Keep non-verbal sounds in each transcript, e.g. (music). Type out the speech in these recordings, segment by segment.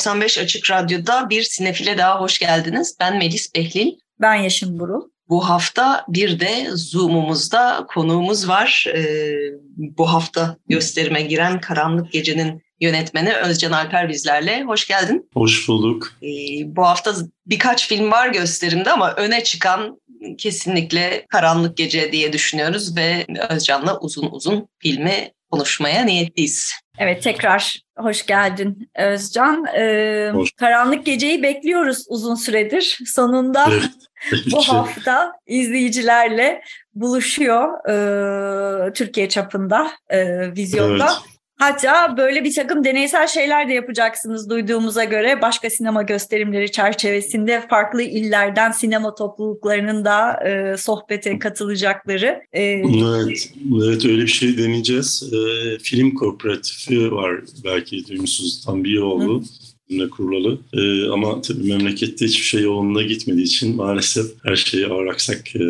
95 Açık Radyo'da bir sinefile daha hoş geldiniz. Ben Melis Behlil. Ben Yeşim Burul. Bu hafta bir de Zoom'umuzda konuğumuz var. Ee, bu hafta gösterime giren Karanlık Gece'nin yönetmeni Özcan Alper bizlerle. Hoş geldin. Hoş bulduk. Ee, bu hafta birkaç film var gösterimde ama öne çıkan kesinlikle Karanlık Gece diye düşünüyoruz ve Özcan'la uzun uzun filmi konuşmaya niyetliyiz. Evet tekrar hoş geldin Özcan. Ee, hoş. Karanlık Gece'yi bekliyoruz uzun süredir. Sonunda evet, (laughs) bu hafta izleyicilerle buluşuyor e, Türkiye çapında e, vizyonda. Evet. Hatta böyle bir takım deneysel şeyler de yapacaksınız duyduğumuza göre başka sinema gösterimleri çerçevesinde farklı illerden sinema topluluklarının da e, sohbete katılacakları. E, evet, evet öyle bir şey deneyeceğiz. E, film kooperatifi var belki duymuşsunuz tam bir oldu. Hı kurulalı. E, ama tabii memlekette hiçbir şey yolunda gitmediği için maalesef her şey ağır aksak e,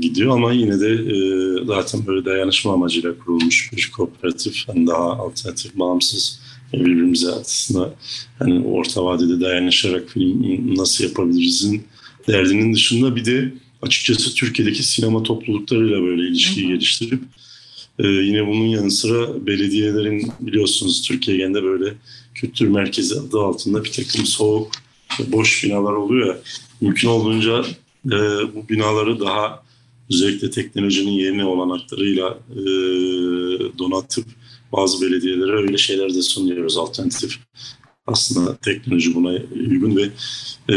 gidiyor ama yine de e, zaten böyle dayanışma amacıyla kurulmuş bir kooperatif. Yani daha alternatif, bağımsız birbirimize aslında hani orta vadede dayanışarak film nasıl yapabilirizin derdinin dışında bir de açıkçası Türkiye'deki sinema topluluklarıyla böyle ilişkiyi geliştirip ee, yine bunun yanı sıra belediyelerin biliyorsunuz Türkiye genelinde böyle kültür merkezi adı altında bir takım soğuk, boş binalar oluyor ya. Mümkün olduğunca e, bu binaları daha özellikle teknolojinin yeni olanaklarıyla e, donatıp bazı belediyelere öyle şeyler de sunuyoruz alternatif. Aslında teknoloji buna uygun ve e,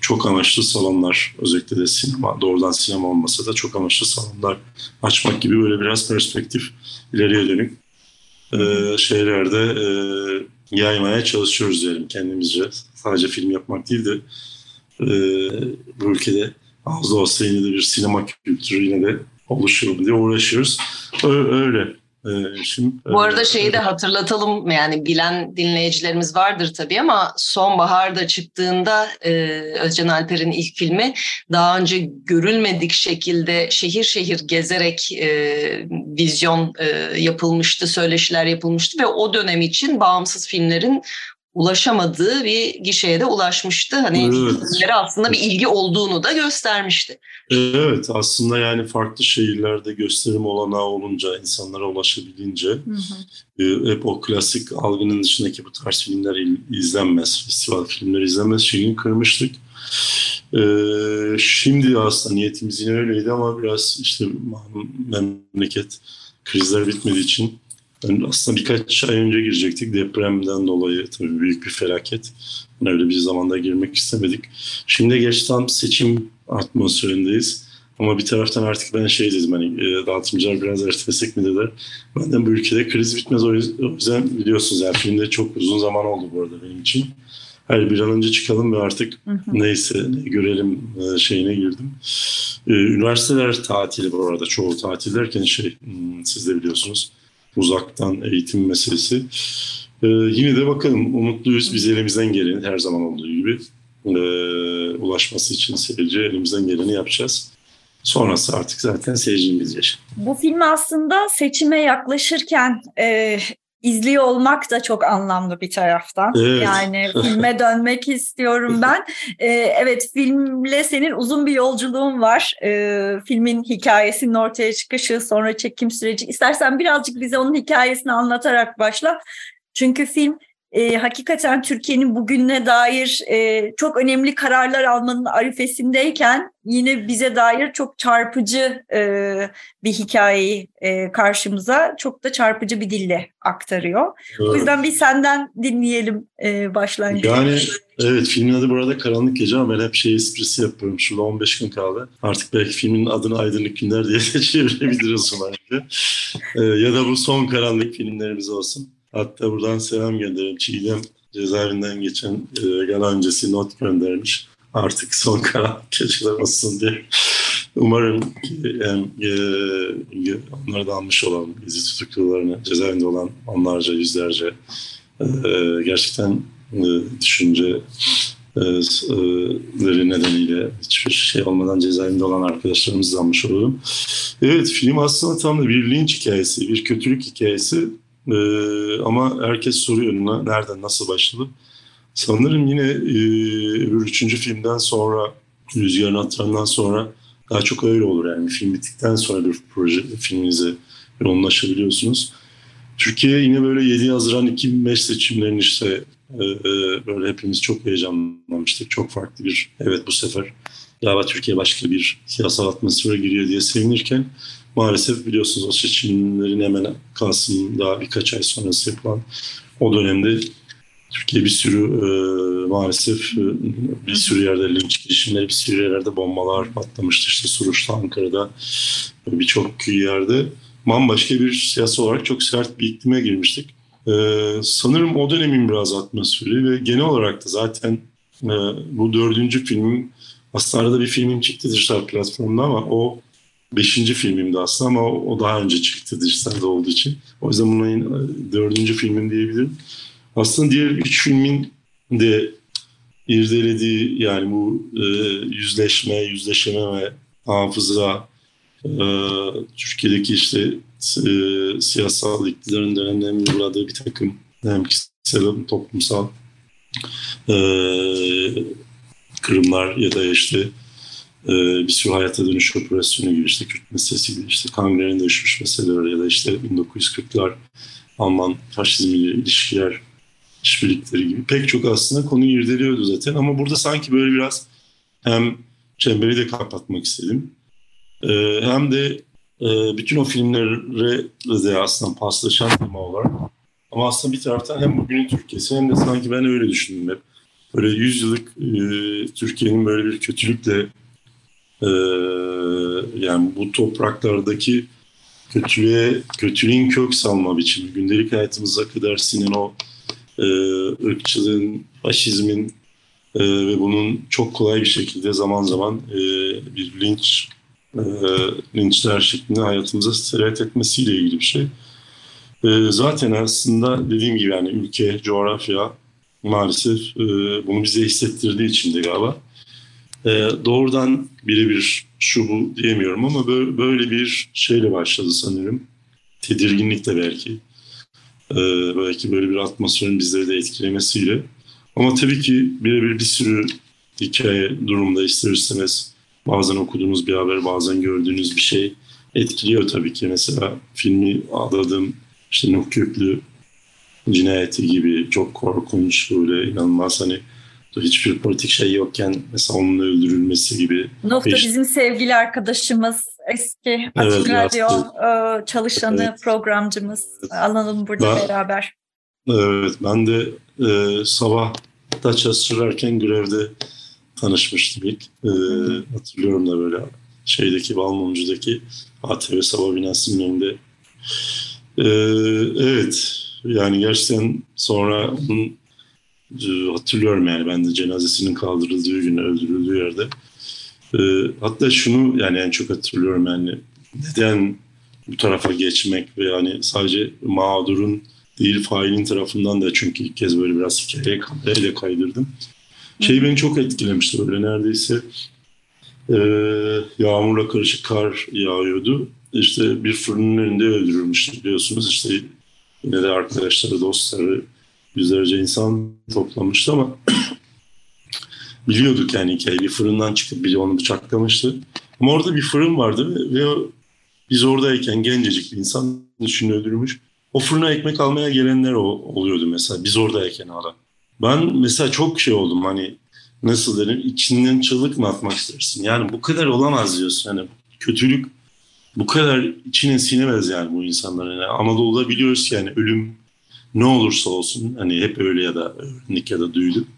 çok amaçlı salonlar özellikle de sinema doğrudan sinema olmasa da çok amaçlı salonlar açmak gibi böyle biraz perspektif ileriye dönük e, şeylerde e, yaymaya çalışıyoruz diyelim kendimizce. Sadece film yapmak değil de e, bu ülkede az da olsa yine de bir sinema kültürü yine de oluşuyor diye uğraşıyoruz. Öyle. Ee, şimdi, Bu arada şeyi de hatırlatalım yani bilen dinleyicilerimiz vardır tabii ama sonbaharda çıktığında e, Özcan Alper'in ilk filmi daha önce görülmedik şekilde şehir şehir gezerek e, vizyon e, yapılmıştı, söyleşiler yapılmıştı ve o dönem için bağımsız filmlerin ulaşamadığı bir gişeye de ulaşmıştı. Hani evet. aslında bir ilgi olduğunu da göstermişti. Evet aslında yani farklı şehirlerde gösterim olanağı olunca insanlara ulaşabilince hı hı. E, hep o klasik algının dışındaki bu tarz filmler izlenmez. Festival filmleri izlenmez. Şeyini kırmıştık. Ee, şimdi aslında niyetimiz yine öyleydi ama biraz işte memleket krizler bitmediği için yani aslında birkaç ay önce girecektik depremden dolayı tabii büyük bir felaket. Öyle bir zamanda girmek istemedik. Şimdi geç tam seçim atmosferindeyiz. Ama bir taraftan artık ben şey dedim hani e, dağıtımcılar biraz ertelesek mi dediler. Benden bu ülkede kriz bitmez o yüzden biliyorsunuz yani filmde çok uzun zaman oldu bu arada benim için. Hayır bir an önce çıkalım ve artık hı hı. neyse ne görelim e, şeyine girdim. Ee, üniversiteler tatili bu arada çoğu tatil derken şey hmm, siz de biliyorsunuz uzaktan eğitim meselesi. Ee, yine de bakalım umutluyuz biz elimizden geleni her zaman olduğu gibi e, ulaşması için seyirci elimizden geleni yapacağız. Sonrası artık zaten seyircimiz yaşar. Bu film aslında seçime yaklaşırken e, izliyor olmak da çok anlamlı bir taraftan. Evet. Yani (laughs) filme dönmek istiyorum ben. Ee, evet filmle senin uzun bir yolculuğun var. Ee, filmin hikayesinin ortaya çıkışı, sonra çekim süreci. İstersen birazcık bize onun hikayesini anlatarak başla. Çünkü film e, hakikaten Türkiye'nin bugüne dair e, çok önemli kararlar almanın arifesindeyken yine bize dair çok çarpıcı e, bir hikayeyi e, karşımıza çok da çarpıcı bir dille aktarıyor. Evet. O yüzden bir senden dinleyelim e, başlangıçta. Yani evet filmin adı burada Karanlık Gece ama ben hep şey esprisi yapıyorum. Şurada 15 gün kaldı. Artık belki filmin adını Aydınlık Günler diye de (laughs) çevirebiliriz belki. E, ya da bu son karanlık filmlerimiz olsun. Hatta buradan selam gönderelim. Çiğdem cezaevinden geçen e, gala öncesi not göndermiş. Artık son karar olsun diye. Umarım yani, e, onları da almış olan, bizi tutuklularını, cezaevinde olan onlarca, yüzlerce e, gerçekten e, düşünce e, nedeniyle hiçbir şey olmadan cezaevinde olan arkadaşlarımızı almış olurum. Evet film aslında tam da bir linç hikayesi, bir kötülük hikayesi e, ama herkes soruyor nereden, nasıl başladı. Sanırım yine e, üçüncü filmden sonra, Rüzgar'ın Atran'dan sonra daha çok öyle olur yani. Film bittikten sonra bir proje filminize yoğunlaşabiliyorsunuz. Türkiye yine böyle 7 Haziran 2005 seçimlerinin işte ee, böyle hepimiz çok heyecanlanmıştık. Çok farklı bir, evet bu sefer galiba Türkiye başka bir siyasal atmosfere giriyor diye sevinirken maalesef biliyorsunuz o seçimlerin hemen Kasım daha birkaç ay sonrası yapılan o dönemde Türkiye bir sürü e, maalesef e, bir sürü yerde linç girişimleri, bir sürü yerlerde bombalar patlamıştı. İşte Suruç'ta, Ankara'da birçok yerde bambaşka bir siyasi olarak çok sert bir iklime girmiştik. Ee, sanırım o dönemin biraz atmosferi ve genel olarak da zaten e, bu dördüncü filmim aslında arada bir filmim çıktı dijital platformda ama o beşinci filmimdi aslında ama o, daha önce çıktı dijitalde olduğu için. O yüzden bunun e, dördüncü filmim diyebilirim. Aslında diğer üç filmin de irdelediği yani bu e, yüzleşme, yüzleşememe, hafıza, e, Türkiye'deki işte e, siyasal iktidarın dönemlerinde uyguladığı bir takım hem kişisel hem toplumsal e, kırımlar ya da işte e, bir sürü hayata dönüş operasyonu gibi işte Kürt meselesi gibi işte kangrenin dönüşmüş meseleler ya da işte 1940'lar Alman faşizmiyle ilişkiler işbirlikleri gibi pek çok aslında konuyu irdeliyordu zaten ama burada sanki böyle biraz hem çemberi de kapatmak istedim e, hem de e, bütün o filmlere de aslında paslaşan tema olarak. Ama aslında bir taraftan hem bugünün Türkiye'si hem de sanki ben öyle düşündüm hep. Böyle 100 yıllık e, Türkiye'nin böyle bir kötülükle e, yani bu topraklardaki kötülüğe, kötülüğün kök salma biçimi, gündelik hayatımıza kadar sinen o e, ırkçılığın, faşizmin e, ve bunun çok kolay bir şekilde zaman zaman e, bir linç e, linçler şeklinde hayatımıza sirayet etmesiyle ilgili bir şey. E, zaten aslında dediğim gibi yani ülke, coğrafya maalesef e, bunu bize hissettirdiği için de galiba. Doğrudan birebir şu bu diyemiyorum ama böyle, bir şeyle başladı sanırım. Tedirginlik de belki. E, belki böyle bir atmosferin bizleri de etkilemesiyle. Ama tabii ki birebir bir sürü hikaye durumda ister istemez bazen okuduğunuz bir haber, bazen gördüğünüz bir şey etkiliyor tabii ki. Mesela filmi adadığım işte Nuh Köklü cinayeti gibi çok korkunç böyle inanılmaz hani hiçbir politik şey yokken mesela onun öldürülmesi gibi. Nuh da bizim sevgili arkadaşımız eski Açık evet, Radyo. E, çalışanı evet. programcımız. Alalım burada ben, beraber. Evet ben de e, sabah da çalışırken grevde tanışmıştım ilk. Ee, hatırlıyorum da böyle şeydeki Balmumcu'daki ATV Sabah binasının önünde. Ee, evet yani gerçekten sonra onun e, hatırlıyorum yani ben de cenazesinin kaldırıldığı gün öldürüldüğü yerde. Ee, hatta şunu yani en çok hatırlıyorum yani neden bu tarafa geçmek ve yani sadece mağdurun değil failin tarafından da çünkü ilk kez böyle biraz hikayeye kaydırdım. Şey beni çok etkilemişti böyle neredeyse e, yağmurla karışık kar yağıyordu. İşte bir fırının önünde öldürülmüş biliyorsunuz. İşte yine de arkadaşları, dostları, yüzlerce insan toplamıştı ama (clears throat) biliyorduk yani hikayeyi. Bir fırından çıkıp biri onu bıçaklamıştı. Ama orada bir fırın vardı ve, ve biz oradayken gencecik bir insan düşünü öldürülmüş. O fırına ekmek almaya gelenler oluyordu mesela biz oradayken hala. Ben mesela çok şey oldum hani nasıl derim içinden çığlık mı atmak istersin? Yani bu kadar olamaz diyorsun. Hani kötülük bu kadar içine sinemez yani bu insanların. Yani Anadolu'da biliyoruz ki yani ölüm ne olursa olsun hani hep öyle ya da öğrendik ya da duyduk.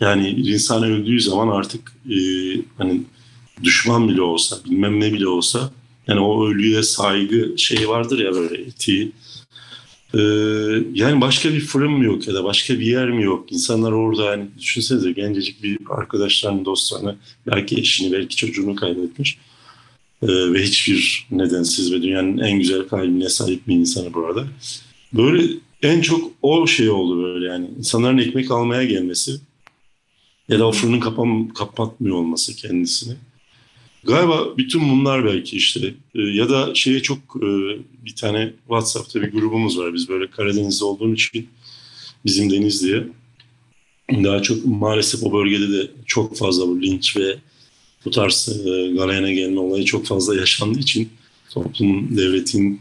Yani insan öldüğü zaman artık e, hani düşman bile olsa bilmem ne bile olsa yani o ölüye saygı şeyi vardır ya böyle etiği Ee, yani başka bir fırın mı yok ya da başka bir yer mi yok? İnsanlar orada yani düşünsenize gencecik bir arkadaşlarını, dostlarını, belki eşini, belki çocuğunu kaybetmiş. Ee, ve hiçbir nedensiz ve dünyanın en güzel kalbine sahip bir insanı burada. Böyle en çok o şey oldu böyle yani. insanların ekmek almaya gelmesi ya da o fırının kapam, kapatmıyor olması kendisini. Galiba bütün bunlar belki işte e, ya da şeye çok e, bir tane WhatsApp'ta bir grubumuz var. Biz böyle Karadeniz'de olduğum için bizim deniz diye daha çok maalesef o bölgede de çok fazla bu linç ve bu tarz e, galeyana gelme olayı çok fazla yaşandığı için toplum, devletin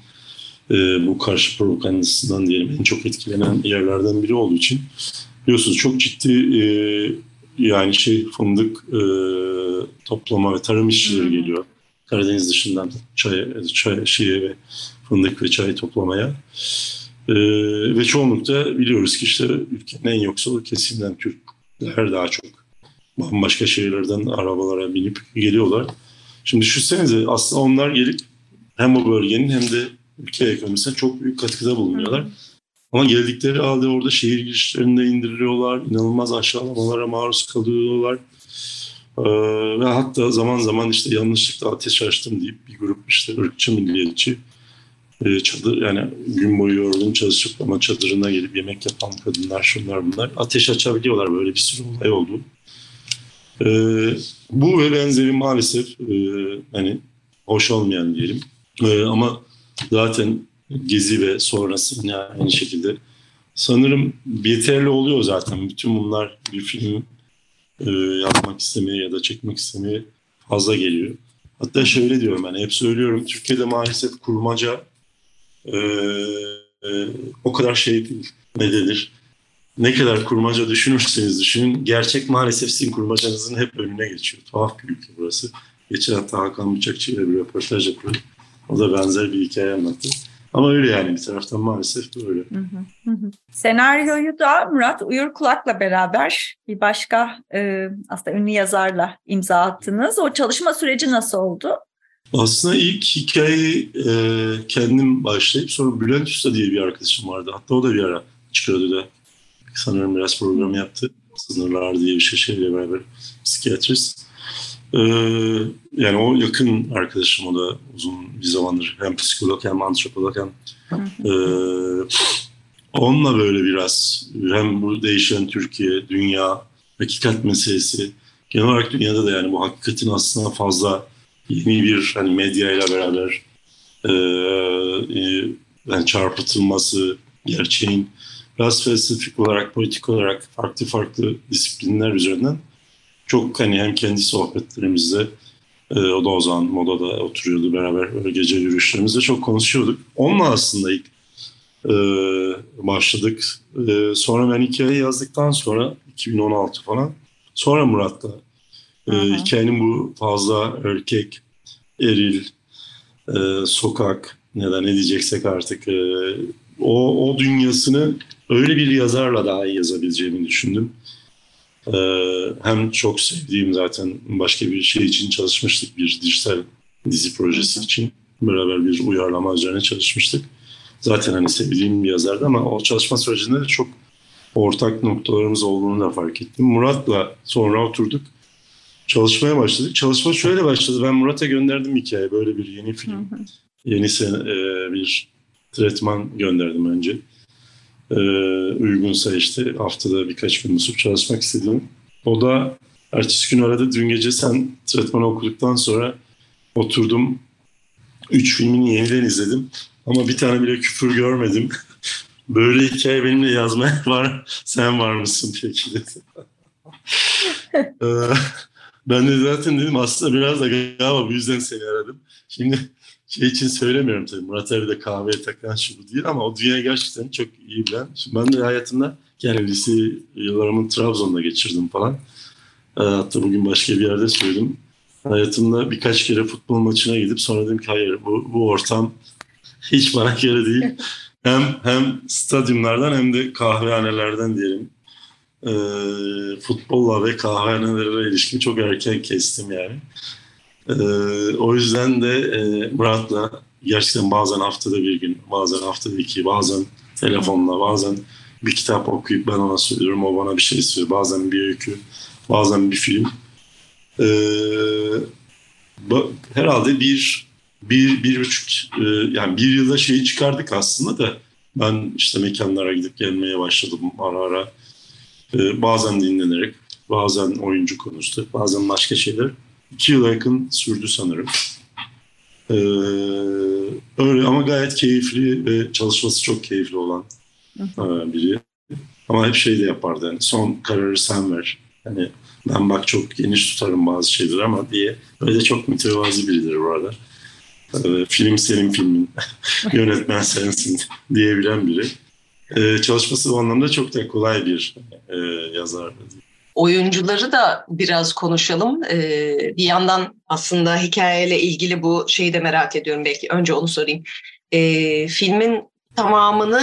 e, bu karşı propagandasından diyelim en çok etkilenen yerlerden biri olduğu için biliyorsunuz çok ciddi e, yani şey fındık e, toplama ve tarım işçileri geliyor. Karadeniz dışından çay, çay şeye ve fındık ve çay toplamaya. E, ve çoğunlukta biliyoruz ki işte ülkenin en yoksul kesimden Türkler daha çok bambaşka şehirlerden arabalara binip geliyorlar. Şimdi düşünsenize aslında onlar gelip hem o bölgenin hem de ülke ekonomisine çok büyük katkıda bulunuyorlar. Hmm. Ama geldikleri halde orada şehir girişlerinde indiriliyorlar. inanılmaz aşağılamalara maruz kalıyorlar. Ee, ve hatta zaman zaman işte yanlışlıkla ateş açtım deyip bir grup işte ırkçı milliyetçi e, çadır yani gün boyu yorgun çalışıp ama çadırına gelip yemek yapan kadınlar şunlar bunlar ateş açabiliyorlar böyle bir sürü olay oldu. Ee, bu ve benzeri maalesef e, hani hoş olmayan diyelim. E, ama zaten Gezi ve sonrası yine aynı şekilde. Sanırım yeterli oluyor zaten. Bütün bunlar bir film e, yapmak istemeye ya da çekmek istemeye fazla geliyor. Hatta şöyle diyorum ben hep söylüyorum. Türkiye'de maalesef kurmaca e, e, o kadar şey değil. Ne denir? Ne kadar kurmaca düşünürseniz düşünün. Gerçek maalesef sizin kurmacanızın hep önüne geçiyor. Tuhaf bir ülke burası. Geçen hafta Hakan Bıçakçı ile bir röportaj yapıyorduk. O da benzer bir hikaye anlattı. Ama öyle yani bir taraftan maalesef böyle. Hı hı, hı. Senaryoyu da Murat Uyur Kulak'la beraber bir başka e, aslında ünlü yazarla imza attınız. O çalışma süreci nasıl oldu? Aslında ilk hikayeyi e, kendim başlayıp sonra Bülent Usta diye bir arkadaşım vardı. Hatta o da bir ara çıkıyordu da sanırım biraz program yaptı. Sınırlar diye bir şey şeyle beraber psikiyatrist. Ee, yani o yakın arkadaşım o da uzun bir zamandır hem psikolog hem antropolog hem e, onunla böyle biraz hem bu değişen Türkiye, dünya, hakikat meselesi. Genel olarak dünyada da yani bu hakikatin aslında fazla yeni bir hani medyayla beraber e, e, yani çarpıtılması, gerçeğin biraz felsefik olarak, politik olarak farklı farklı disiplinler üzerinden çok hani hem kendi sohbetlerimizde e, o da o zaman modada oturuyordu beraber öyle gece yürüyüşlerimizde çok konuşuyorduk. Onunla aslında ilk e, başladık. E, sonra ben hikayeyi yazdıktan sonra 2016 falan sonra Murat'la e, hikayenin bu fazla erkek, eril, e, sokak da ne diyeceksek artık e, o, o dünyasını öyle bir yazarla daha iyi yazabileceğimi düşündüm. Ee, hem çok sevdiğim zaten başka bir şey için çalışmıştık. Bir dijital dizi projesi için beraber bir uyarlama üzerine çalışmıştık. Zaten hani sevdiğim bir yazardı ama o çalışma sürecinde de çok ortak noktalarımız olduğunu da fark ettim. Murat'la sonra oturduk. Çalışmaya başladık. Çalışma şöyle başladı. Ben Murat'a gönderdim hikaye. Böyle bir yeni film. Yeni sene, e, bir tretman gönderdim önce e, uygunsa işte haftada birkaç gün Musup çalışmak istedim. O da ertesi gün aradı. Dün gece sen tretmanı okuduktan sonra oturdum. Üç filmini yeniden izledim. Ama bir tane bile küfür görmedim. (laughs) Böyle hikaye benimle yazmaya (laughs) var. Sen var mısın peki dedi. (laughs) Ee, ben de zaten dedim aslında biraz da galiba bu yüzden seni aradım. Şimdi şey için söylemiyorum tabii. Murat abi de kahveye takan şu bu değil ama o dünya gerçekten çok iyi bilen. Şimdi ben de hayatımda yani lise yıllarımı Trabzon'da geçirdim falan. Ee, hatta bugün başka bir yerde söyledim. Hayatımda birkaç kere futbol maçına gidip sonra dedim ki hayır bu, bu ortam (laughs) hiç bana göre değil. hem hem stadyumlardan hem de kahvehanelerden diyelim. Ee, futbolla ve kahvehanelere ilişkin çok erken kestim yani. Ee, o yüzden de e, Murat'la gerçekten bazen haftada bir gün, bazen haftada iki, bazen telefonla. Bazen bir kitap okuyup ben ona söylüyorum. O bana bir şey söylüyor. Bazen bir öykü, bazen bir film. Ee, herhalde bir, bir, bir buçuk, e, yani bir yılda şeyi çıkardık aslında da ben işte mekanlara gidip gelmeye başladım ara ara. Ee, bazen dinlenerek, bazen oyuncu konuştuk, bazen başka şeyler. İki yıla yakın sürdü sanırım. Ee, öyle ama gayet keyifli ve çalışması çok keyifli olan e, biri. Ama hep şey de yapardı yani son kararı sen ver. Hani ben bak çok geniş tutarım bazı şeyler ama diye. Öyle çok mütevazi biridir bu arada. Ee, film senin filmin, (laughs) yönetmen sensin (laughs) diyebilen biri. Ee, çalışması bu anlamda çok da kolay bir e, yazar. Oyuncuları da biraz konuşalım. Ee, bir yandan aslında hikayeyle ilgili bu şeyi de merak ediyorum belki. Önce onu sorayım. Ee, filmin tamamını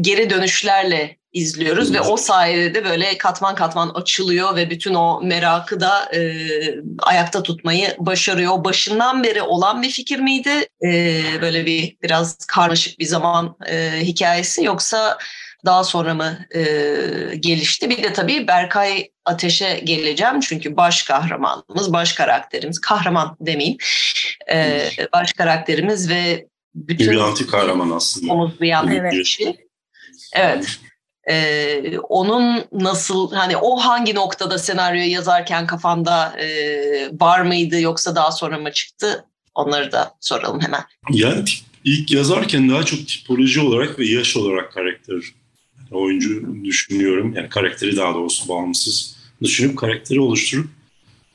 geri dönüşlerle izliyoruz evet. ve o sayede de böyle katman katman açılıyor ve bütün o merakı da e, ayakta tutmayı başarıyor. Başından beri olan bir fikir miydi? E, böyle bir biraz karmaşık bir zaman e, hikayesi yoksa daha sonra mı e, gelişti? Bir de tabii Berkay Ateş'e geleceğim çünkü baş kahramanımız, baş karakterimiz, kahraman demeyeyim, e, baş karakterimiz ve bütün... Bir anti kahraman aslında. Omuzlayan evet. bir şey. Evet. Ee, onun nasıl hani o hangi noktada senaryoyu yazarken kafanda e, var mıydı yoksa daha sonra mı çıktı? Onları da soralım hemen. Yani ilk yazarken daha çok tipoloji olarak ve yaş olarak karakter oyuncu düşünüyorum. Yani karakteri daha doğrusu bağımsız düşünüp karakteri oluşturup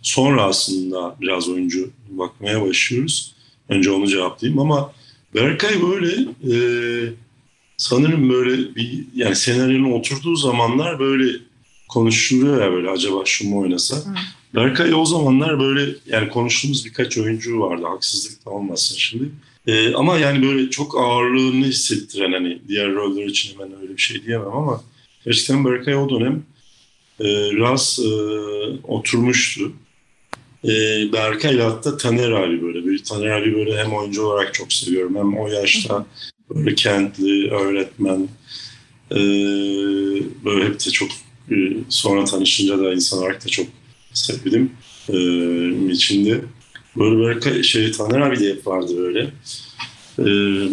sonra aslında biraz oyuncu bakmaya başlıyoruz. Önce onu cevaplayayım ama Berkay böyle e, sanırım böyle bir yani senaryonun oturduğu zamanlar böyle konuşuluyor ya böyle acaba şu mu oynasa. Hı. Berkay o zamanlar böyle yani konuştuğumuz birkaç oyuncu vardı haksızlık da olmasın şimdi. Ee, ama yani böyle çok ağırlığını hissettiren hani diğer roller için hemen öyle bir şey diyemem ama gerçekten Berkay o dönem e, biraz e, oturmuştu. E, Berkay hatta Taner abi böyle. Bir Taner abi böyle hem oyuncu olarak çok seviyorum hem o yaşta böyle kentli, öğretmen e, böyle hep de çok e, sonra tanışınca da insan olarak da çok sevdim e, içinde. Böyle böyle şey Taner abi de hep vardı böyle. E,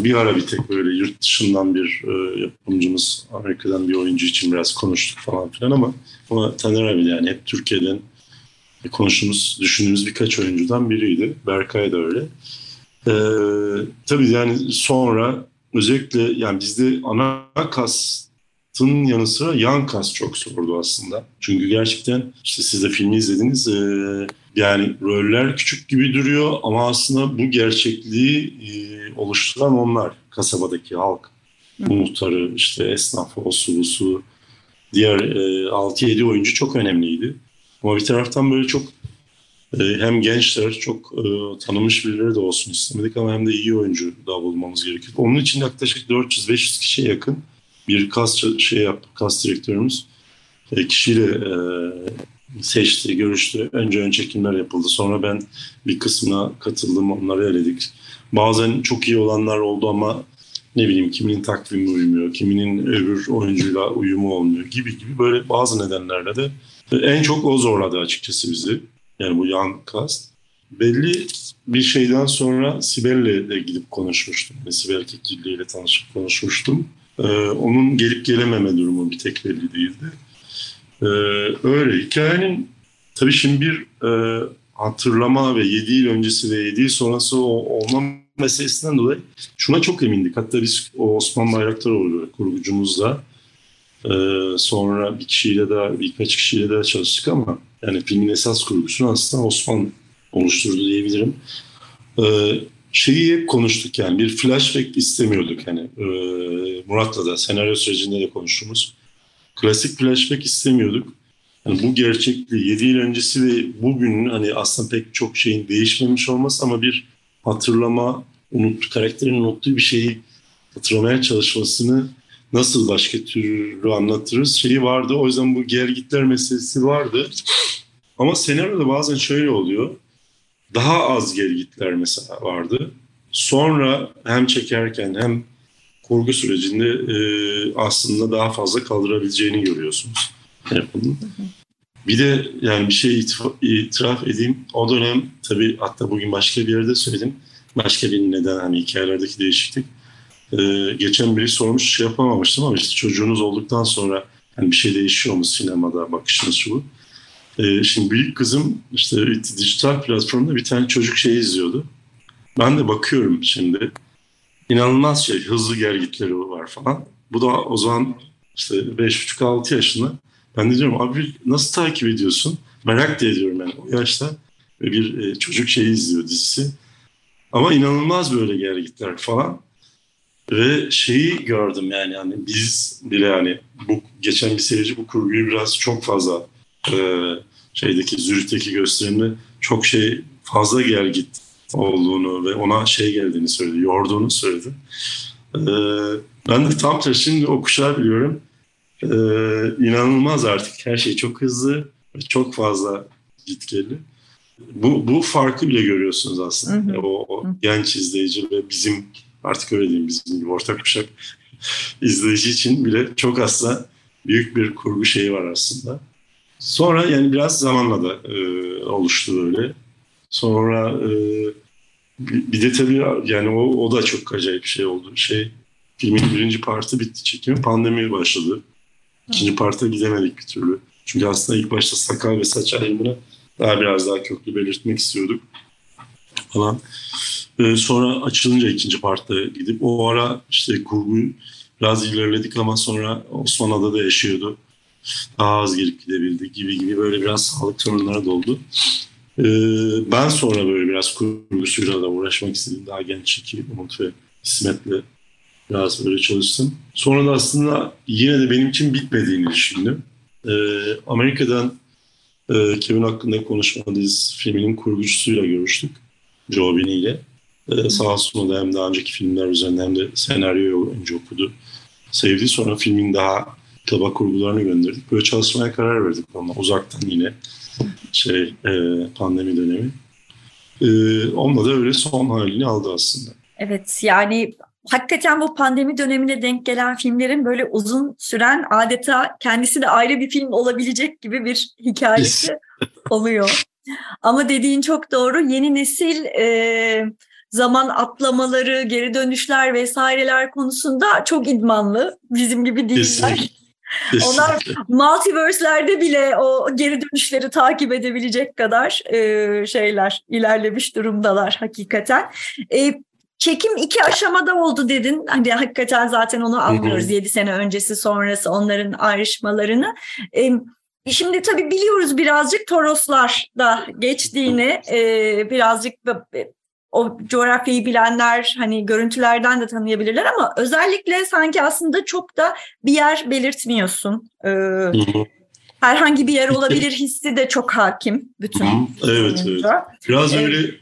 bir ara bir tek böyle yurt dışından bir e, yapımcımız Amerika'dan bir oyuncu için biraz konuştuk falan filan ama ama Taner abi yani hep Türkiye'den konuştuğumuz, düşündüğümüz birkaç oyuncudan biriydi. Berkay da öyle. Ee, tabii yani sonra özellikle yani bizde ana kastın yanı sıra yan kas çok sordu aslında. Çünkü gerçekten işte siz de filmi izlediniz. E, yani roller küçük gibi duruyor ama aslında bu gerçekliği e, oluşturan onlar. Kasabadaki halk. Hı. Muhtarı, işte esnafı, o su, diğer e, 6-7 oyuncu çok önemliydi. Ama bir taraftan böyle çok ee, hem gençler çok e, tanınmış birileri de olsun istemedik ama hem de iyi oyuncu da bulmamız gerekiyor. Onun için yaklaşık 400-500 kişiye yakın bir kas şey yap, kas direktörümüz e, kişiyle e, seçti, görüştü. Önce ön çekimler yapıldı. Sonra ben bir kısmına katıldım, onları eledik. Bazen çok iyi olanlar oldu ama ne bileyim kiminin takvimi uymuyor, kiminin öbür oyuncuyla uyumu olmuyor gibi gibi böyle bazı nedenlerle de en çok o zorladı açıkçası bizi. Yani bu yan kast. Belli bir şeyden sonra Sibel'le de gidip konuşmuştum. Yani Sibel ile tanışıp konuşmuştum. Ee, onun gelip gelememe durumu bir tek belli değildi. Ee, öyle. Hikayenin tabii şimdi bir e, hatırlama ve 7 yıl öncesi ve 7 yıl sonrası o, olma meselesinden dolayı şuna çok emindik. Hatta biz o Osman Bayraktaroğlu kurgucumuzla e, sonra bir kişiyle daha birkaç kişiyle daha çalıştık ama yani filmin esas kurgusunu aslında Osman oluşturdu diyebilirim. Ee, şeyi hep konuştuk yani bir flashback istemiyorduk hani e, Murat'la da senaryo sürecinde de konuştuğumuz klasik flashback istemiyorduk. Yani bu gerçekliği 7 yıl öncesi ve bugünün hani aslında pek çok şeyin değişmemiş olması ama bir hatırlama, unut, karakterin unuttuğu bir şeyi hatırlamaya çalışmasını nasıl başka türlü anlatırız şeyi vardı. O yüzden bu gergitler meselesi vardı. Ama senaryoda bazen şöyle oluyor. Daha az gergitler mesela vardı. Sonra hem çekerken hem kurgu sürecinde e, aslında daha fazla kaldırabileceğini görüyorsunuz. Bir de yani bir şey itiraf, edeyim. O dönem tabii hatta bugün başka bir yerde söyledim. Başka bir neden hani hikayelerdeki değişiklik. Ee, geçen biri sormuş şey yapamamıştım ama işte çocuğunuz olduktan sonra hani bir şey değişiyor mu sinemada bakışınız şu. Ee, şimdi büyük kızım işte dijital platformda bir tane çocuk şey izliyordu. Ben de bakıyorum şimdi. İnanılmaz şey hızlı gergitleri var falan. Bu da o zaman işte 5,5-6 yaşında. Ben de diyorum abi nasıl takip ediyorsun? Merak da ediyorum yani o yaşta. Bir e, çocuk şeyi izliyor dizisi. Ama inanılmaz böyle gergitler falan. Ve şeyi gördüm yani yani biz bile yani bu geçen bir seyirci bu kurguyu biraz çok fazla e, şeydeki Zürih'teki gösterimde çok şey fazla gergit olduğunu ve ona şey geldiğini söyledi, yorduğunu söyledi. E, ben de tam tersi o kuşağı biliyorum. E, inanılmaz artık her şey çok hızlı ve çok fazla gitgeli. Bu, bu farkı bile görüyorsunuz aslında. Hı hı. O, o genç izleyici ve bizim artık öyle diyeyim bizim gibi ortak kuşak (laughs) izleyici için bile çok aslında büyük bir kurgu şeyi var aslında. Sonra yani biraz zamanla da e, oluştu öyle. Sonra e, bir de tabii yani o, o da çok acayip bir şey oldu. Şey filmin birinci partı bitti çekimi. Pandemi başladı. İkinci parta gidemedik bir türlü. Çünkü aslında ilk başta sakal ve saç ayrımını daha biraz daha köklü belirtmek istiyorduk falan. Ee, sonra açılınca ikinci partta gidip o ara işte kurgu biraz ilerledik ama sonra Osman Adada yaşıyordu. Daha az gelip gidebildi gibi gibi böyle biraz sağlık sorunları doldu. Ee, ben sonra böyle biraz kurgusuyla da uğraşmak istedim. Daha genç iki Umut ve İsmet'le biraz böyle çalıştım. Sonra da aslında yine de benim için bitmediğini düşündüm. Ee, Amerika'dan e, Kevin hakkında konuşmadığımız filminin kurgucusuyla görüştük. Joe Bini ile. Ee, sağ olsun da hem daha önceki filmler üzerinde hem de senaryoyu önce okudu. Sevdi. Sonra filmin daha tabak kurgularını gönderdik. Böyle çalışmaya karar verdik onunla. Uzaktan yine şey e, pandemi dönemi. E, onunla da öyle son halini aldı aslında. Evet yani hakikaten bu pandemi dönemine denk gelen filmlerin böyle uzun süren adeta kendisi de ayrı bir film olabilecek gibi bir hikayesi (laughs) oluyor. Ama dediğin çok doğru. Yeni nesil e, zaman atlamaları, geri dönüşler vesaireler konusunda çok idmanlı. Bizim gibi değiller. Onlar multiverse'lerde bile o geri dönüşleri takip edebilecek kadar e, şeyler ilerlemiş durumdalar hakikaten. E, çekim iki aşamada oldu dedin. Hani hakikaten zaten onu anlıyoruz. Yedi sene öncesi sonrası onların ayrışmalarını. E, Şimdi tabii biliyoruz birazcık Toroslar da geçtiğini, e, birazcık o coğrafyayı bilenler hani görüntülerden de tanıyabilirler ama özellikle sanki aslında çok da bir yer belirtmiyorsun. Ee, herhangi bir yer olabilir hissi de çok hakim bütün. evet, evet. Biraz evet. öyle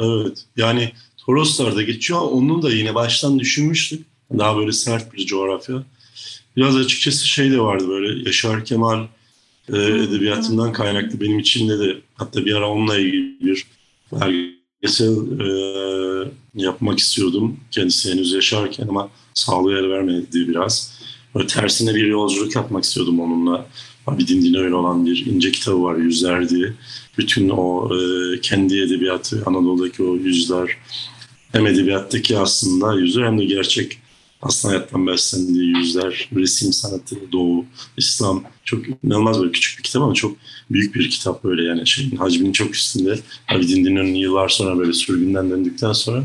evet. Yani Toroslar'da geçiyor. Onun da yine baştan düşünmüştük. Daha böyle sert bir coğrafya. Biraz açıkçası şey de vardı böyle Yaşar Kemal e, edebiyatından kaynaklı benim için de de hatta bir ara onunla ilgili bir belge belgesel e, yapmak istiyordum kendisi henüz yaşarken ama sağlığı el vermedi biraz. Böyle tersine bir yolculuk yapmak istiyordum onunla. Abidin Dino'yla olan bir ince kitabı var Yüzler diye. Bütün o e, kendi edebiyatı, Anadolu'daki o yüzler hem edebiyattaki aslında yüzler hem de gerçek aslında hayattan beslendiği yüzler, resim sanatı, doğu, İslam çok inanılmaz böyle küçük bir kitap ama çok büyük bir kitap böyle yani şeyin hacminin çok üstünde. Abidin Dino'nun yıllar sonra böyle sürgünden döndükten sonra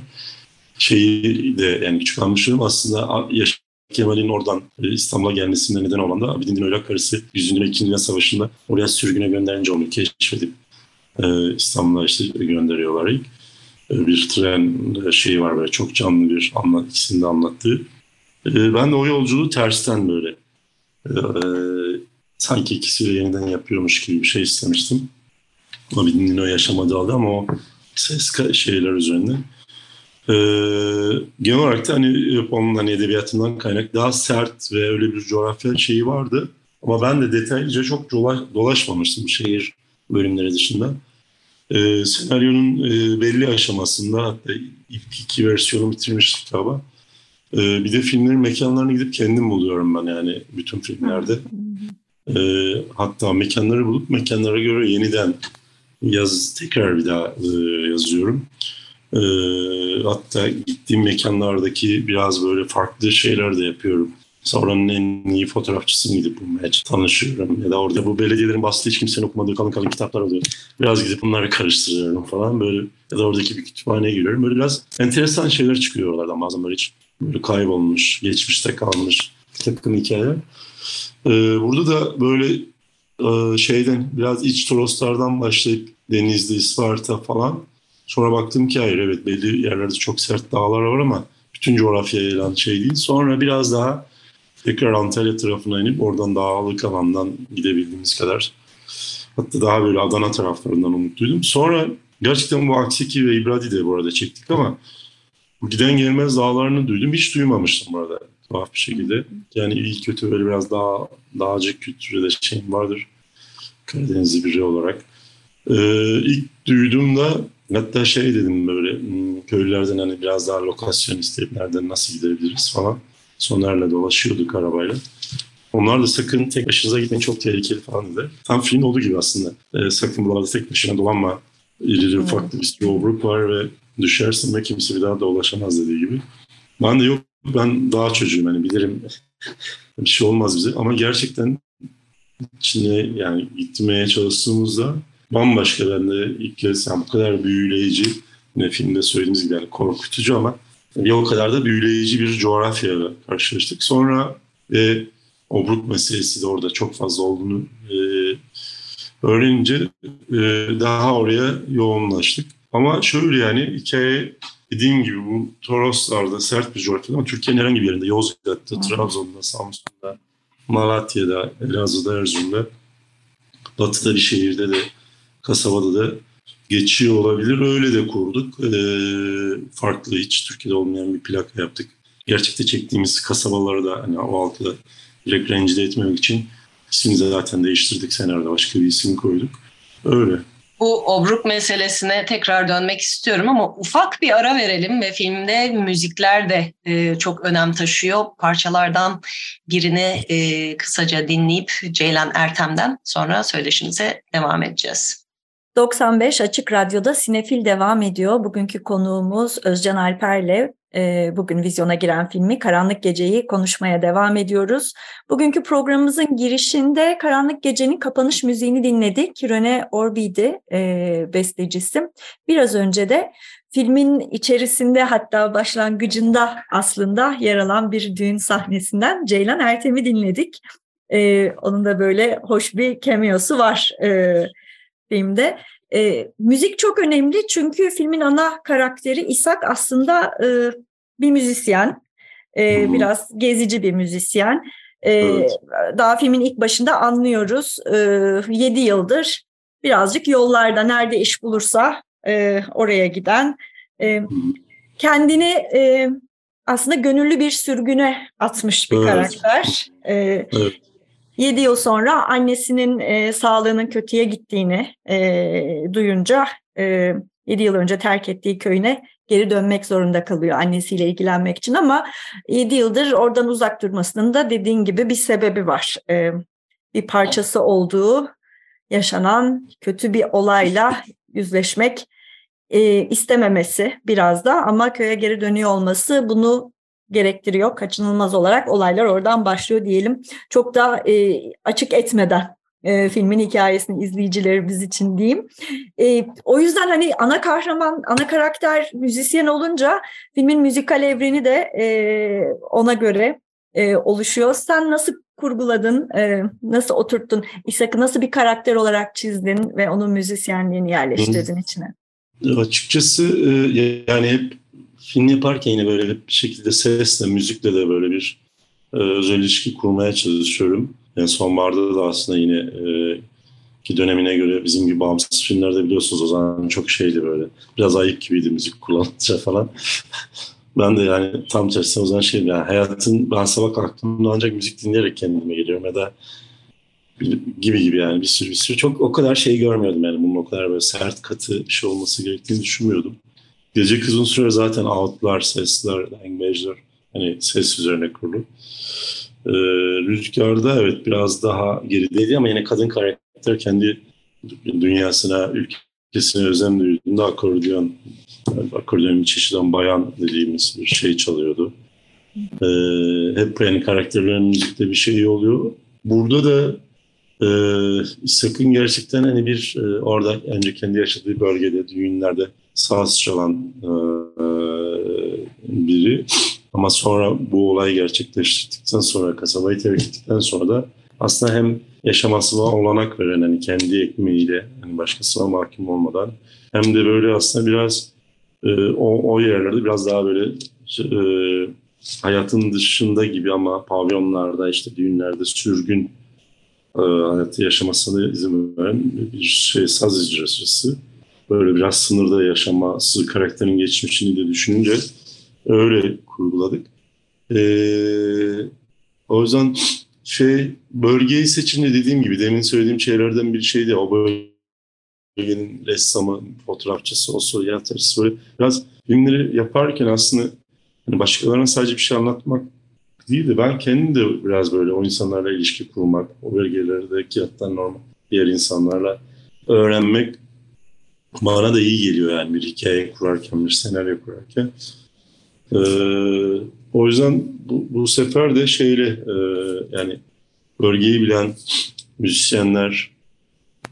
şeyi de yani küçük almışım aslında Yaşar Kemal'in oradan e, İstanbul'a gelmesine neden olan da Abidin Dino ile karısı 100. ve 2. Dünya Savaşı'nda oraya sürgüne gönderince onu keşfedip e, İstanbul'a işte gönderiyorlar ilk. E, bir tren şeyi var böyle çok canlı bir anlat, ikisini de anlattığı. Ben de o yolculuğu tersten böyle sanki ikisiyle yeniden yapıyormuş gibi bir şey istemiştim. Ama bir o yaşamadı aldı ama o ses şeyler üzerinde. Ee, genel olarak da hani onun hani edebiyatından kaynak daha sert ve öyle bir coğrafya şeyi vardı. Ama ben de detaylıca çok dolaş, dolaşmamıştım şehir bölümleri dışında. Ee, senaryonun e, belli aşamasında hatta ilk iki versiyonu bitirmiş kitaba. Ee, bir de filmlerin mekanlarına gidip kendim buluyorum ben yani bütün filmlerde. Ee, hatta mekanları bulup mekanlara göre yeniden yaz tekrar bir daha e, yazıyorum. Ee, hatta gittiğim mekanlardaki biraz böyle farklı şeyler de yapıyorum. Mesela oranın en iyi fotoğrafçısını gidip bulmaya tanışıyorum. Ya da orada bu belediyelerin bastığı hiç kimsenin okumadığı kalın kalın kitaplar oluyor. Biraz gidip bunları karıştırıyorum falan. Böyle ya da oradaki bir kütüphaneye giriyorum. Böyle biraz enteresan şeyler çıkıyor oralardan bazen böyle hiç böyle kaybolmuş, geçmişte kalmış bir takım hikayeler. Ee, burada da böyle e, şeyden biraz iç Toroslardan başlayıp Denizli, Isparta falan. Sonra baktım ki hayır evet belli yerlerde çok sert dağlar var ama bütün coğrafyaya yayılan şey değil. Sonra biraz daha tekrar Antalya tarafına inip oradan dağlık alandan gidebildiğimiz kadar hatta daha böyle Adana taraflarından umutluydum. Sonra gerçekten bu Aksiki ve İbradi de bu arada çektik ama giden gelmez dağlarını duydum. Hiç duymamıştım burada tuhaf bir şekilde. Yani iyi kötü böyle biraz daha dağcık kültürü de şeyim vardır. Karadenizli biri olarak. Ee, ilk duyduğumda hatta şey dedim böyle hmm, köylülerden hani biraz daha lokasyon isteyip nereden nasıl gidebiliriz falan. Soner'le dolaşıyorduk arabayla. Onlar da sakın tek başınıza gitmeyin çok tehlikeli falan dedi. Tam film olduğu gibi aslında. Ee, sakın buralarda tek başına dolanma. İrili ufaklı bir sürü obruk var ve düşersin ve kimse bir daha da ulaşamaz dediği gibi. Ben de yok ben daha çocuğum hani bilirim (laughs) bir şey olmaz bize ama gerçekten içine yani gitmeye çalıştığımızda bambaşka ben de ilk kez yani bu kadar büyüleyici ne filmde söylediğimiz gibi yani korkutucu ama bir o kadar da büyüleyici bir coğrafyayla karşılaştık. Sonra ve obruk meselesi de orada çok fazla olduğunu e, öğrenince e, daha oraya yoğunlaştık. Ama şöyle yani hikaye dediğim gibi bu Toroslar'da sert bir coğrafyada ama Türkiye'nin herhangi bir yerinde Yozgat'ta, Trabzon'da, Samsun'da, Malatya'da, Elazığ'da, Erzurum'da, batıda bir şehirde de, kasabada da geçiyor olabilir. Öyle de kurduk. Ee, farklı hiç Türkiye'de olmayan bir plaka yaptık. Gerçekte çektiğimiz kasabaları da hani o halkı direkt rencide etmemek için ismini zaten değiştirdik. Senaryoda başka bir isim koyduk. Öyle. Bu obruk meselesine tekrar dönmek istiyorum ama ufak bir ara verelim ve filmde müzikler de e, çok önem taşıyor. Parçalardan birini e, kısaca dinleyip Ceylan Ertem'den sonra söyleşimize devam edeceğiz. 95 Açık Radyo'da Sinefil devam ediyor. Bugünkü konuğumuz Özcan Alper'le bugün vizyona giren filmi Karanlık Gece'yi konuşmaya devam ediyoruz. Bugünkü programımızın girişinde Karanlık Gece'nin kapanış müziğini dinledik. Rene Orbidi e, bestecisi. Biraz önce de filmin içerisinde hatta başlangıcında aslında yer alan bir düğün sahnesinden Ceylan Ertem'i dinledik. E, onun da böyle hoş bir cameo'su var e, filmde. E, müzik çok önemli çünkü filmin ana karakteri İshak aslında e, bir müzisyen, e, biraz gezici bir müzisyen. E, evet. Daha filmin ilk başında anlıyoruz. E, 7 yıldır birazcık yollarda nerede iş bulursa e, oraya giden, e, kendini e, aslında gönüllü bir sürgüne atmış bir evet. karakter. E, evet. 7 yıl sonra annesinin e, sağlığının kötüye gittiğini e, duyunca e, 7 yıl önce terk ettiği köyüne geri dönmek zorunda kalıyor annesiyle ilgilenmek için ama 7 yıldır oradan uzak durmasının da dediğin gibi bir sebebi var. E, bir parçası olduğu yaşanan kötü bir olayla yüzleşmek e, istememesi biraz da ama köye geri dönüyor olması bunu gerektiriyor. Kaçınılmaz olarak olaylar oradan başlıyor diyelim. Çok da e, açık etmeden e, filmin hikayesini izleyicilerimiz için diyeyim. E, o yüzden hani ana kahraman, ana karakter müzisyen olunca filmin müzikal evreni de e, ona göre e, oluşuyor. Sen nasıl kurguladın, e, nasıl oturttun? İshak'ı nasıl bir karakter olarak çizdin ve onun müzisyenliğini yerleştirdin içine? Açıkçası e, yani hep film yaparken yine böyle bir şekilde sesle, müzikle de böyle bir e, özel ilişki kurmaya çalışıyorum. Yani sonbaharda da aslında yine e, ki dönemine göre bizim gibi bağımsız filmlerde biliyorsunuz o zaman çok şeydi böyle. Biraz ayık gibiydi müzik kullanınca falan. (laughs) ben de yani tam tersine o zaman şey yani hayatın ben sabah kalktığımda ancak müzik dinleyerek kendime geliyorum ya da gibi gibi yani bir sürü bir sürü çok o kadar şey görmüyordum yani bunun o kadar böyle sert katı bir şey olması gerektiğini düşünmüyordum. Gece kızın süre zaten outlar, sesler, language'ler Hani ses üzerine kurulu. Ee, Rüzgar'da evet biraz daha gerideydi ama yine kadın karakter kendi dünyasına, ülkesine özen duyduğunda akordeon, akordeon çeşiden bayan dediğimiz bir şey çalıyordu. Ee, hep yani karakterlerin müzikte bir şey oluyor. Burada da e, sakın gerçekten hani bir e, orada önce kendi yaşadığı bölgede düğünlerde saz çalan e, biri ama sonra bu olay gerçekleştirdikten sonra kasabayı terk ettikten sonra da aslında hem yaşamasına olanak veren hani kendi ekmeğiyle hani başkasına mahkum olmadan hem de böyle aslında biraz e, o, o yerlerde biraz daha böyle e, hayatın dışında gibi ama pavyonlarda işte düğünlerde sürgün e, hayatı yaşamasına izin veren bir şey saz icracısı. Böyle biraz sınırda yaşaması karakterin geçmişini de düşününce öyle kurguladık. Ee, o yüzden şey bölgeyi seçince dediğim gibi demin söylediğim şeylerden bir şeydi. O bölgenin ressamı, fotoğrafçısı, o soryatörüsü böyle biraz filmleri yaparken aslında hani başkalarına sadece bir şey anlatmak değil de ben kendim de biraz böyle o insanlarla ilişki kurmak, o bölgelerdeki hatta normal diğer insanlarla öğrenmek bana da iyi geliyor yani bir hikaye kurarken, bir senaryo kurarken. Ee, o yüzden bu, bu sefer de şeyle e, yani bölgeyi bilen müzisyenler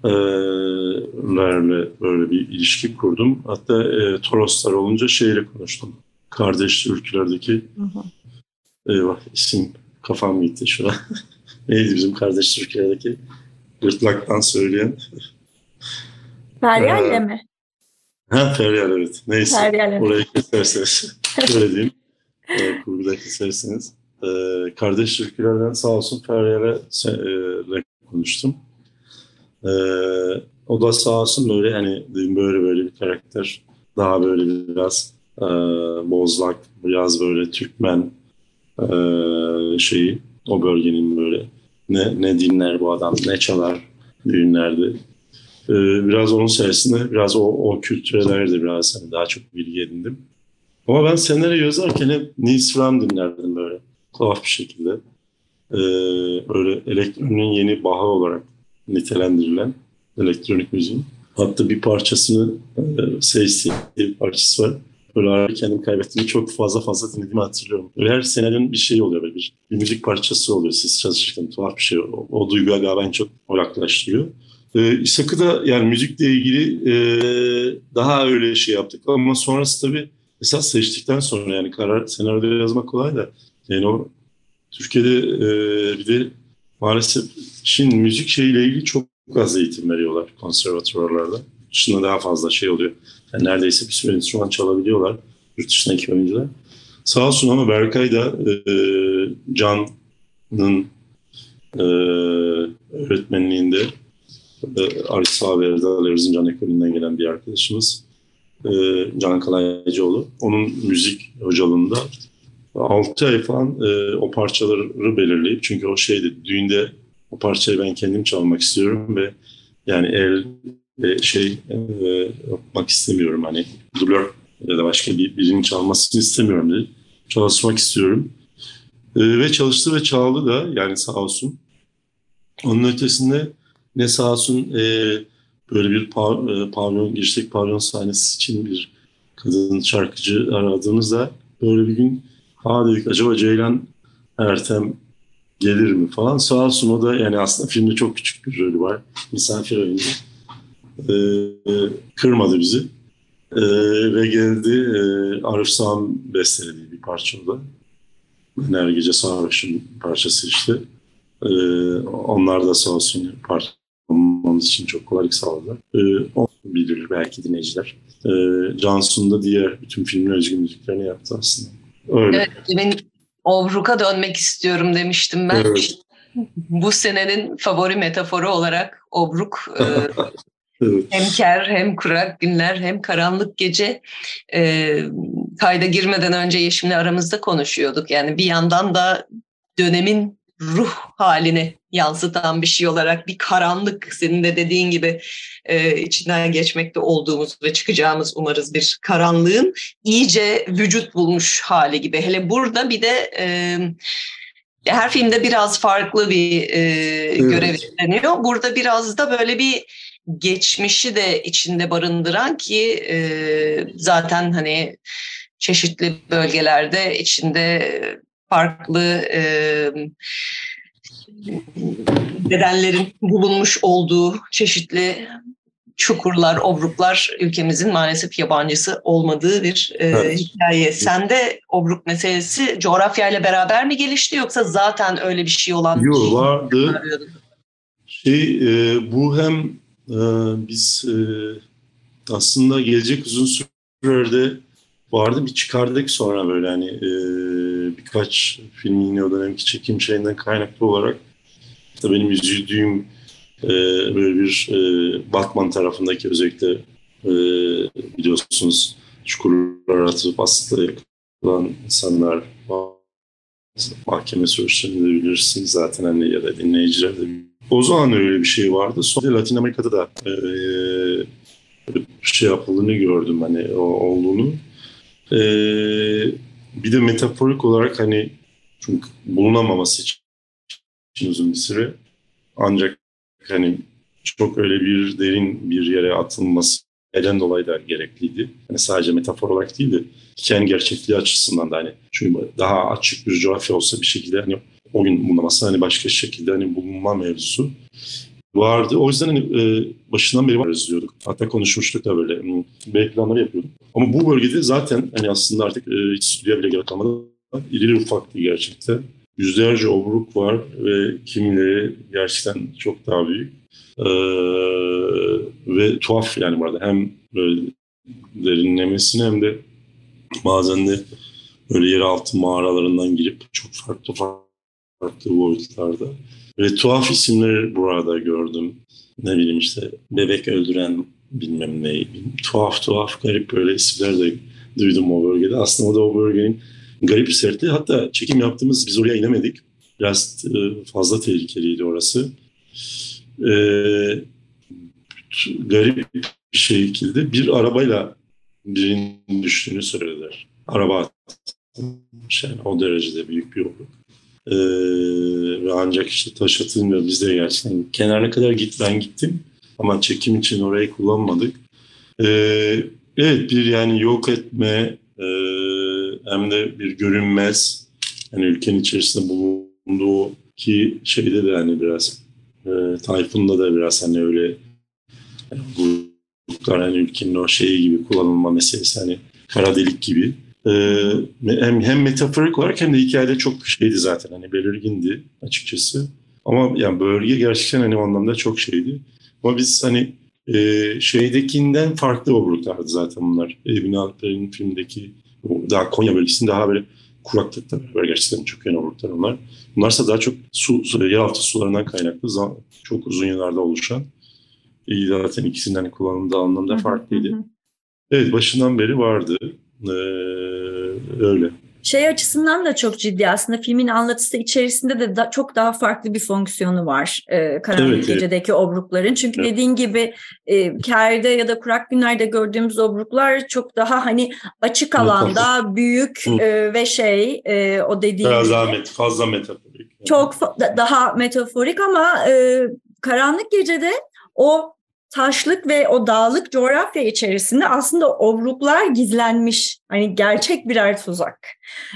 e, lerle böyle bir ilişki kurdum. Hatta e, Toroslar olunca şeyle konuştum. Kardeş ülkelerdeki eyvah isim kafam gitti şu an. (laughs) Neydi bizim kardeş Türkiye'deki gırtlaktan söyleyen? Feryal'le ee, mi? Ha Feryal evet. Neyse. Feryal, Orayı keserseniz. (laughs) Öyle diyeyim. E, kurguda keserseniz. E, kardeş türkülerden sağ olsun Feryal'e e, konuştum. E, o da sağ olsun böyle hani böyle böyle bir karakter. Daha böyle biraz e, bozlak, biraz böyle Türkmen e, şeyi. O bölgenin böyle ne, ne dinler bu adam, ne çalar düğünlerde. Ee, biraz onun sayesinde biraz o, o kültüre biraz hani daha çok bilgi edindim. Ama ben senaryo yazarken hep Nils Fram dinlerdim böyle tuhaf bir şekilde. Ee, böyle elektronun yeni baha olarak nitelendirilen elektronik müziğin. Hatta bir parçasını e, bir parçası var. Böyle ara kendim kaybettiğimi çok fazla fazla dinlediğimi hatırlıyorum. Böyle her senenin bir şey oluyor böyle bir, bir müzik parçası oluyor siz çalışırken tuhaf bir şey. O, o duyguya galiba en çok oraklaştırıyor. Ee, İshak'ı da yani müzikle ilgili e, daha öyle şey yaptık ama sonrası tabii esas seçtikten sonra yani karar senaryo yazmak kolay da yani o Türkiye'de e, bir de maalesef Çin müzik şeyiyle ilgili çok az eğitim veriyorlar konservatuvarlarda. Dışında daha fazla şey oluyor. Yani neredeyse bir sürü enstrüman çalabiliyorlar yurt dışındaki oyuncular. Sağ olsun ama Berkay da e, Can'ın e, öğretmenliğinde e, Arif Saver'de Erzincan ekolünden gelen bir arkadaşımız. E, Can Kalaycıoğlu. Onun müzik hocalığında 6 ay falan e, o parçaları belirleyip çünkü o şeydi düğünde o parçayı ben kendim çalmak istiyorum ve yani el şey yapmak istemiyorum hani dublör ya da başka bir birinin çalmasını istemiyorum dedi. Çalışmak istiyorum. Ve çalıştı ve çaldı da yani sağ olsun. Onun ötesinde ne sağ olsun e, böyle bir pav, e, pavyon, girişteki pavyon sahnesi için bir kadın şarkıcı aradığımızda böyle bir gün ha dedik acaba Ceylan Ertem gelir mi falan. Sağ olsun o da yani aslında filmde çok küçük bir rolü var. Misafir oyuncu. E, kırmadı bizi. E, ve geldi e, Arif Sağ'ın bestelediği bir parça o da. Her gece Sarhoş'un parçası işte. E, onlar da sağ olsun parça olmamız için çok kolaylık sağladılar. Ee, o bilir belki dinleyiciler. Ee, Cansu'nun da diğer bütün filmin özgün müziklerini yaptı aslında. Öyle. Evet, ben Obruk'a dönmek istiyorum demiştim ben. Evet. Bu senenin favori metaforu olarak Obruk e, (laughs) evet. hem ker hem kurak günler hem karanlık gece e, kayda girmeden önce Yeşim'le aramızda konuşuyorduk. Yani bir yandan da dönemin ruh halini yansıtan bir şey olarak bir karanlık senin de dediğin gibi e, içinden geçmekte olduğumuz ve çıkacağımız umarız bir karanlığın iyice vücut bulmuş hali gibi. Hele burada bir de e, her filmde biraz farklı bir e, evet. görev üstleniyor. Burada biraz da böyle bir geçmişi de içinde barındıran ki e, zaten hani çeşitli bölgelerde içinde farklı e, bedenlerin bulunmuş olduğu çeşitli çukurlar, obruklar ülkemizin maalesef yabancısı olmadığı bir e, evet. hikaye. Sende obruk meselesi coğrafyayla beraber mi gelişti yoksa zaten öyle bir şey olan? Yok vardı. Şey, e, bu hem e, biz e, aslında gelecek uzun sürede vardı bir çıkardık sonra böyle hani e, birkaç film yine o dönemki çekim şeyinden kaynaklı olarak da benim üzüldüğüm e, böyle bir e, Batman tarafındaki özellikle e, biliyorsunuz çukurlar atıp aslında yakılan insanlar mahkeme süreçlerinde bilirsiniz zaten hani ya da dinleyiciler de o zaman öyle bir şey vardı. Sonra Latin Amerika'da da e, bir şey yapıldığını gördüm hani o, olduğunu. E, bir de metaforik olarak hani çünkü bulunamaması için uzun bir süre. Ancak hani çok öyle bir derin bir yere atılması neden dolayı da gerekliydi. Yani sadece metafor olarak değil de hikayenin gerçekliği açısından da hani çünkü daha açık bir coğrafya olsa bir şekilde hani o gün bulunması hani başka şekilde hani bulunma mevzusu vardı. O yüzden hani e, başından beri var izliyorduk. Hatta konuşmuştuk da böyle hmm, B planları yapıyorduk. Ama bu bölgede zaten hani aslında artık e, hiç stüdyo bile gerek kalmadı. İleri ufaktı gerçekten. Yüzlerce obruk var ve kimileri gerçekten çok daha büyük. Ee, ve tuhaf yani burada hem böyle derinlemesine hem de bazen de böyle yeraltı mağaralarından girip çok farklı farklı boyutlarda. Ve tuhaf isimler burada gördüm. Ne bileyim işte bebek öldüren bilmem ne. Tuhaf tuhaf garip böyle isimler de duydum o bölgede. Aslında o da o bölgenin garip sertliği. Hatta çekim yaptığımız biz oraya inemedik. Biraz e, fazla tehlikeliydi orası. Ee, garip bir şekilde bir arabayla birinin düştüğünü söylediler. Araba yani o derecede büyük bir obruk. Ee, ancak işte taş atılmıyor. Biz gerçekten kenarına kadar git ben gittim. Ama çekim için orayı kullanmadık. Ee, evet bir yani yok etme e, hem de bir görünmez yani ülkenin içerisinde bulunduğu ki şeyde de hani biraz e, Tayfun'da da biraz hani öyle yani gruplar hani ülkenin o şeyi gibi kullanılma meselesi hani kara delik gibi hem, hem metaforik olarak hem de hikayede çok şeydi zaten hani belirgindi açıkçası. Ama yani bölge gerçekten hani o anlamda çok şeydi. Ama biz hani e, şeydekinden farklı obruklardı zaten bunlar. Ebin Alper'in filmdeki daha Konya bölgesinde daha böyle kuraklıkla beraber gerçekten çok yeni obruklar onlar. Bunlarsa daha çok su, su yeraltı sularından kaynaklı çok uzun yıllarda oluşan. E, zaten ikisinden kullanıldığı anlamda farklıydı. Evet başından beri vardı. Ee, öyle. Şey açısından da çok ciddi aslında filmin anlatısı içerisinde de da, çok daha farklı bir fonksiyonu var e, Karanlık evet, Gece'deki evet. obrukların. Çünkü evet. dediğin gibi e, Ker'de ya da kurak günlerde gördüğümüz obruklar çok daha hani açık alanda büyük e, ve şey e, o dediğin Biraz daha met, fazla metaforik. Çok fa- daha metaforik ama e, Karanlık Gece'de o taşlık ve o dağlık coğrafya içerisinde aslında obruklar gizlenmiş. Hani gerçek birer tuzak.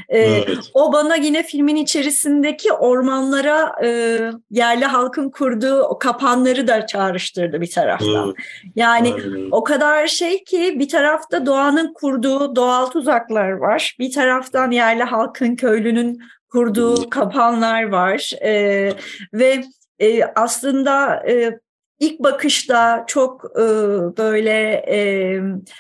Ee, evet. O bana yine filmin içerisindeki ormanlara e, yerli halkın kurduğu o kapanları da çağrıştırdı bir taraftan. Evet. Yani Aynen. o kadar şey ki bir tarafta doğanın kurduğu doğal tuzaklar var. Bir taraftan yerli halkın, köylünün kurduğu kapanlar var. E, ve e, aslında e, ilk bakışta çok e, böyle e,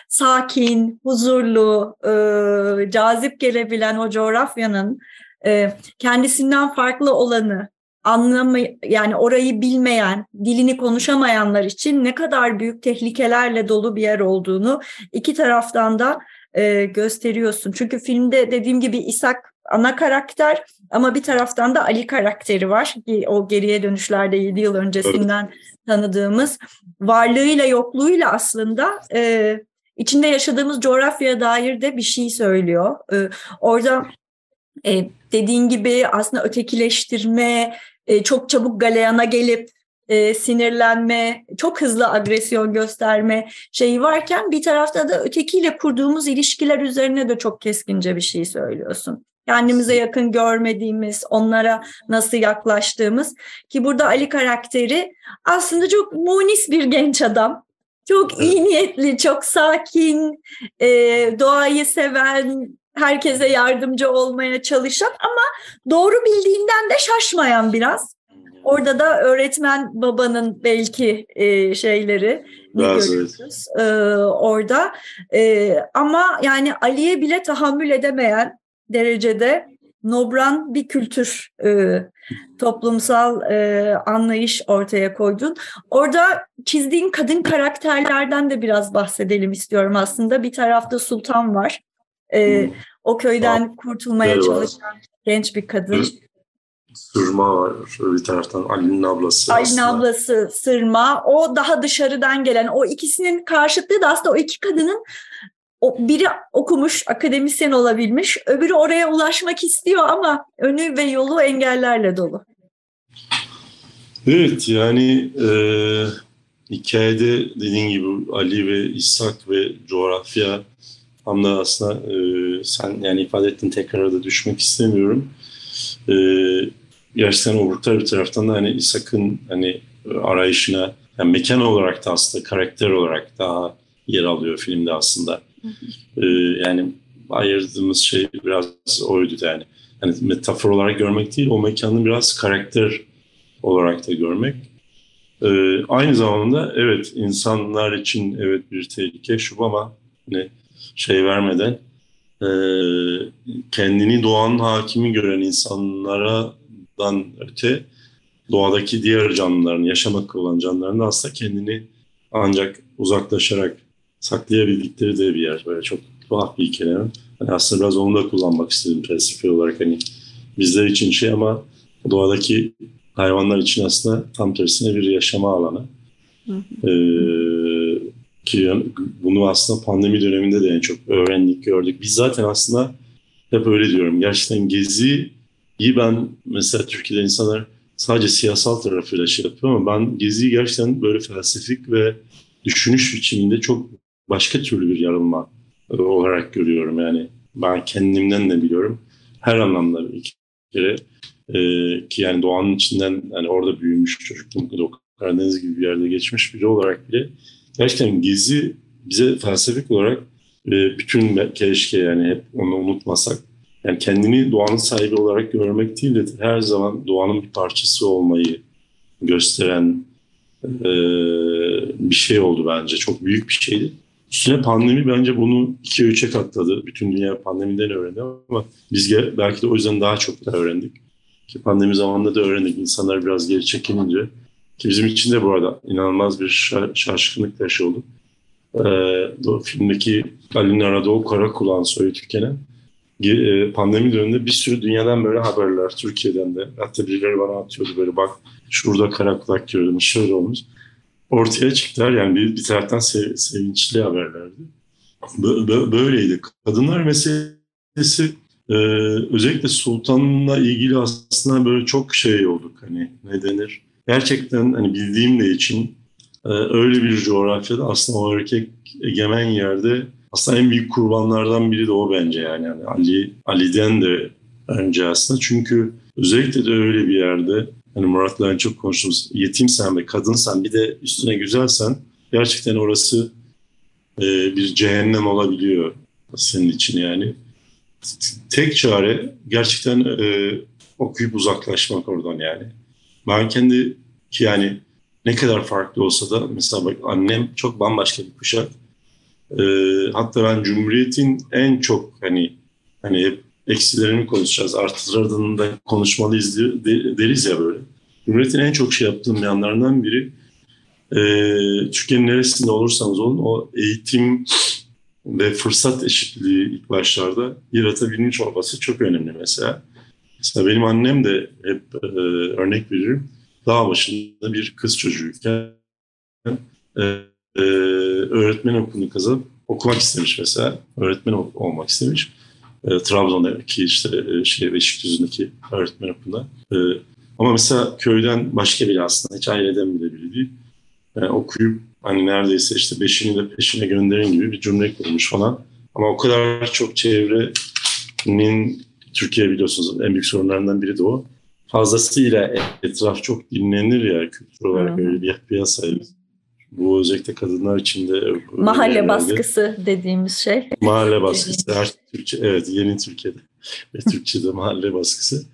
sakin, huzurlu, e, cazip gelebilen o coğrafyanın e, kendisinden farklı olanı anlamı yani orayı bilmeyen, dilini konuşamayanlar için ne kadar büyük tehlikelerle dolu bir yer olduğunu iki taraftan da e, gösteriyorsun. Çünkü filmde dediğim gibi İshak ana karakter ama bir taraftan da Ali karakteri var. O geriye dönüşlerde 7 yıl öncesinden tanıdığımız varlığıyla yokluğuyla aslında e, içinde yaşadığımız coğrafyaya dair de bir şey söylüyor. E, orada e, dediğin gibi aslında ötekileştirme, e, çok çabuk galeyana gelip e, sinirlenme, çok hızlı agresyon gösterme şeyi varken bir tarafta da ötekiyle kurduğumuz ilişkiler üzerine de çok keskince bir şey söylüyorsun. Kendimize yakın görmediğimiz, onlara nasıl yaklaştığımız ki burada Ali karakteri aslında çok munis bir genç adam. Çok iyi niyetli, çok sakin, e, doğayı seven, herkese yardımcı olmaya çalışan ama doğru bildiğinden de şaşmayan biraz. Orada da öğretmen babanın belki e, şeyleri görüyoruz e, orada. E, ama yani Ali'ye bile tahammül edemeyen derecede nobran bir kültür e, toplumsal e, anlayış ortaya koydun. Orada çizdiğin kadın karakterlerden de biraz bahsedelim istiyorum aslında. Bir tarafta Sultan var. E, o köyden kurtulmaya çalışan genç bir kadın. Sırma var bir taraftan Ali'nin ablası. Ali'nin ablası Sırma. O daha dışarıdan gelen. O ikisinin karşıtlığı da aslında o iki kadının o biri okumuş, akademisyen olabilmiş, öbürü oraya ulaşmak istiyor ama önü ve yolu engellerle dolu. Evet yani e, hikayede dediğin gibi Ali ve İshak ve coğrafya tam da aslında e, sen yani ifade ettin tekrar da düşmek istemiyorum. E, gerçekten o bir taraftan da hani İshak'ın hani arayışına yani mekan olarak da aslında karakter olarak daha yer alıyor filmde aslında. Ee, yani ayırdığımız şey biraz oydu yani. Yani metafor olarak görmek değil, o mekanı biraz karakter olarak da görmek. Ee, aynı zamanda evet insanlar için evet bir tehlike şu ama hani şey vermeden e, kendini doğanın hakimi gören insanlardan öte doğadaki diğer canlıların, yaşamak olan canlıların aslında kendini ancak uzaklaşarak saklayabildikleri de bir yer. Böyle çok tuhaf bir hikaye. Yani aslında biraz onu da kullanmak istedim felsefi olarak. Hani bizler için şey ama doğadaki hayvanlar için aslında tam tersine bir yaşama alanı. Ee, ki bunu aslında pandemi döneminde de en çok öğrendik, gördük. Biz zaten aslında hep öyle diyorum. Gerçekten Gezi'yi ben mesela Türkiye'de insanlar sadece siyasal tarafıyla şey yapıyor ama ben Gezi'yi gerçekten böyle felsefik ve düşünüş biçiminde çok başka türlü bir yarılma e, olarak görüyorum. Yani ben kendimden de biliyorum. Her anlamda bir kere e, ki yani doğanın içinden yani orada büyümüş çocukluğum Karadeniz gibi bir yerde geçmiş biri olarak bile gerçekten Gezi bize felsefik olarak e, bütün keşke yani hep onu unutmasak yani kendini doğanın sahibi olarak görmek değil de her zaman doğanın bir parçası olmayı gösteren e, bir şey oldu bence. Çok büyük bir şeydi. Üstüne pandemi bence bunu 2'ye 3'e katladı. Bütün dünya pandemiden öğrendi ama biz belki de o yüzden daha çok da öğrendik. Ki pandemi zamanında da öğrendik. İnsanlar biraz geri çekilince. Ki bizim için de bu arada inanılmaz bir şaşkınlık taşı oldu. Ee, o filmdeki Ali'nin arada o kara kulağını söyletirken e, pandemi döneminde bir sürü dünyadan böyle haberler Türkiye'den de hatta birileri bana atıyordu böyle bak şurada kara kulak gördüm şöyle olmuş ortaya çıktılar. Yani bir, bir taraftan sev, sevinçli haberlerdi. Böyleydi. Kadınlar meselesi e, özellikle Sultan'la ilgili aslında böyle çok şey olduk. Hani ne denir? Gerçekten hani bildiğim de için e, öyle bir coğrafyada aslında o erkek egemen yerde aslında en büyük kurbanlardan biri de o bence yani. yani Ali Ali'den de önce aslında çünkü özellikle de öyle bir yerde hani Murat'la çok konuştuğumuz yetimsen ve kadınsan bir de üstüne güzelsen gerçekten orası e, bir cehennem olabiliyor senin için yani. Tek çare gerçekten e, okuyup uzaklaşmak oradan yani. Ben kendi ki yani ne kadar farklı olsa da mesela bak annem çok bambaşka bir kuşak. E, hatta ben Cumhuriyet'in en çok hani hani hep eksilerini konuşacağız. Artılarını da konuşmalıyız deriz ya böyle. Cumhuriyet'in en çok şey yaptığım yanlarından biri e, Türkiye'nin neresinde olursanız olun o eğitim ve fırsat eşitliği ilk başlarda yaratabilmiş olması çok önemli mesela. Mesela benim annem de hep e, örnek veririm. Dağ başında bir kız çocuğuyken e, e, öğretmen okulunu kazanıp okumak istemiş mesela. Öğretmen ol, olmak istemiş. E, Trabzon'daki işte e, şey Beşikdüzü'ndeki öğretmen okulunda. E, ama mesela köyden başka biri aslında hiç aileden bile biri değil. Yani okuyup hani neredeyse işte beşini de peşine gönderin gibi bir cümle kurmuş falan. Ama o kadar çok çevrenin Türkiye biliyorsunuz en büyük sorunlarından biri de o. Fazlasıyla etraf çok dinlenir ya kültür olarak öyle bir piyasayız. Bu özellikle kadınlar için de mahalle yerlerde. baskısı dediğimiz şey. Mahalle baskısı. Her Türkçe, evet yeni Türkiye'de ve Türkçe'de mahalle baskısı.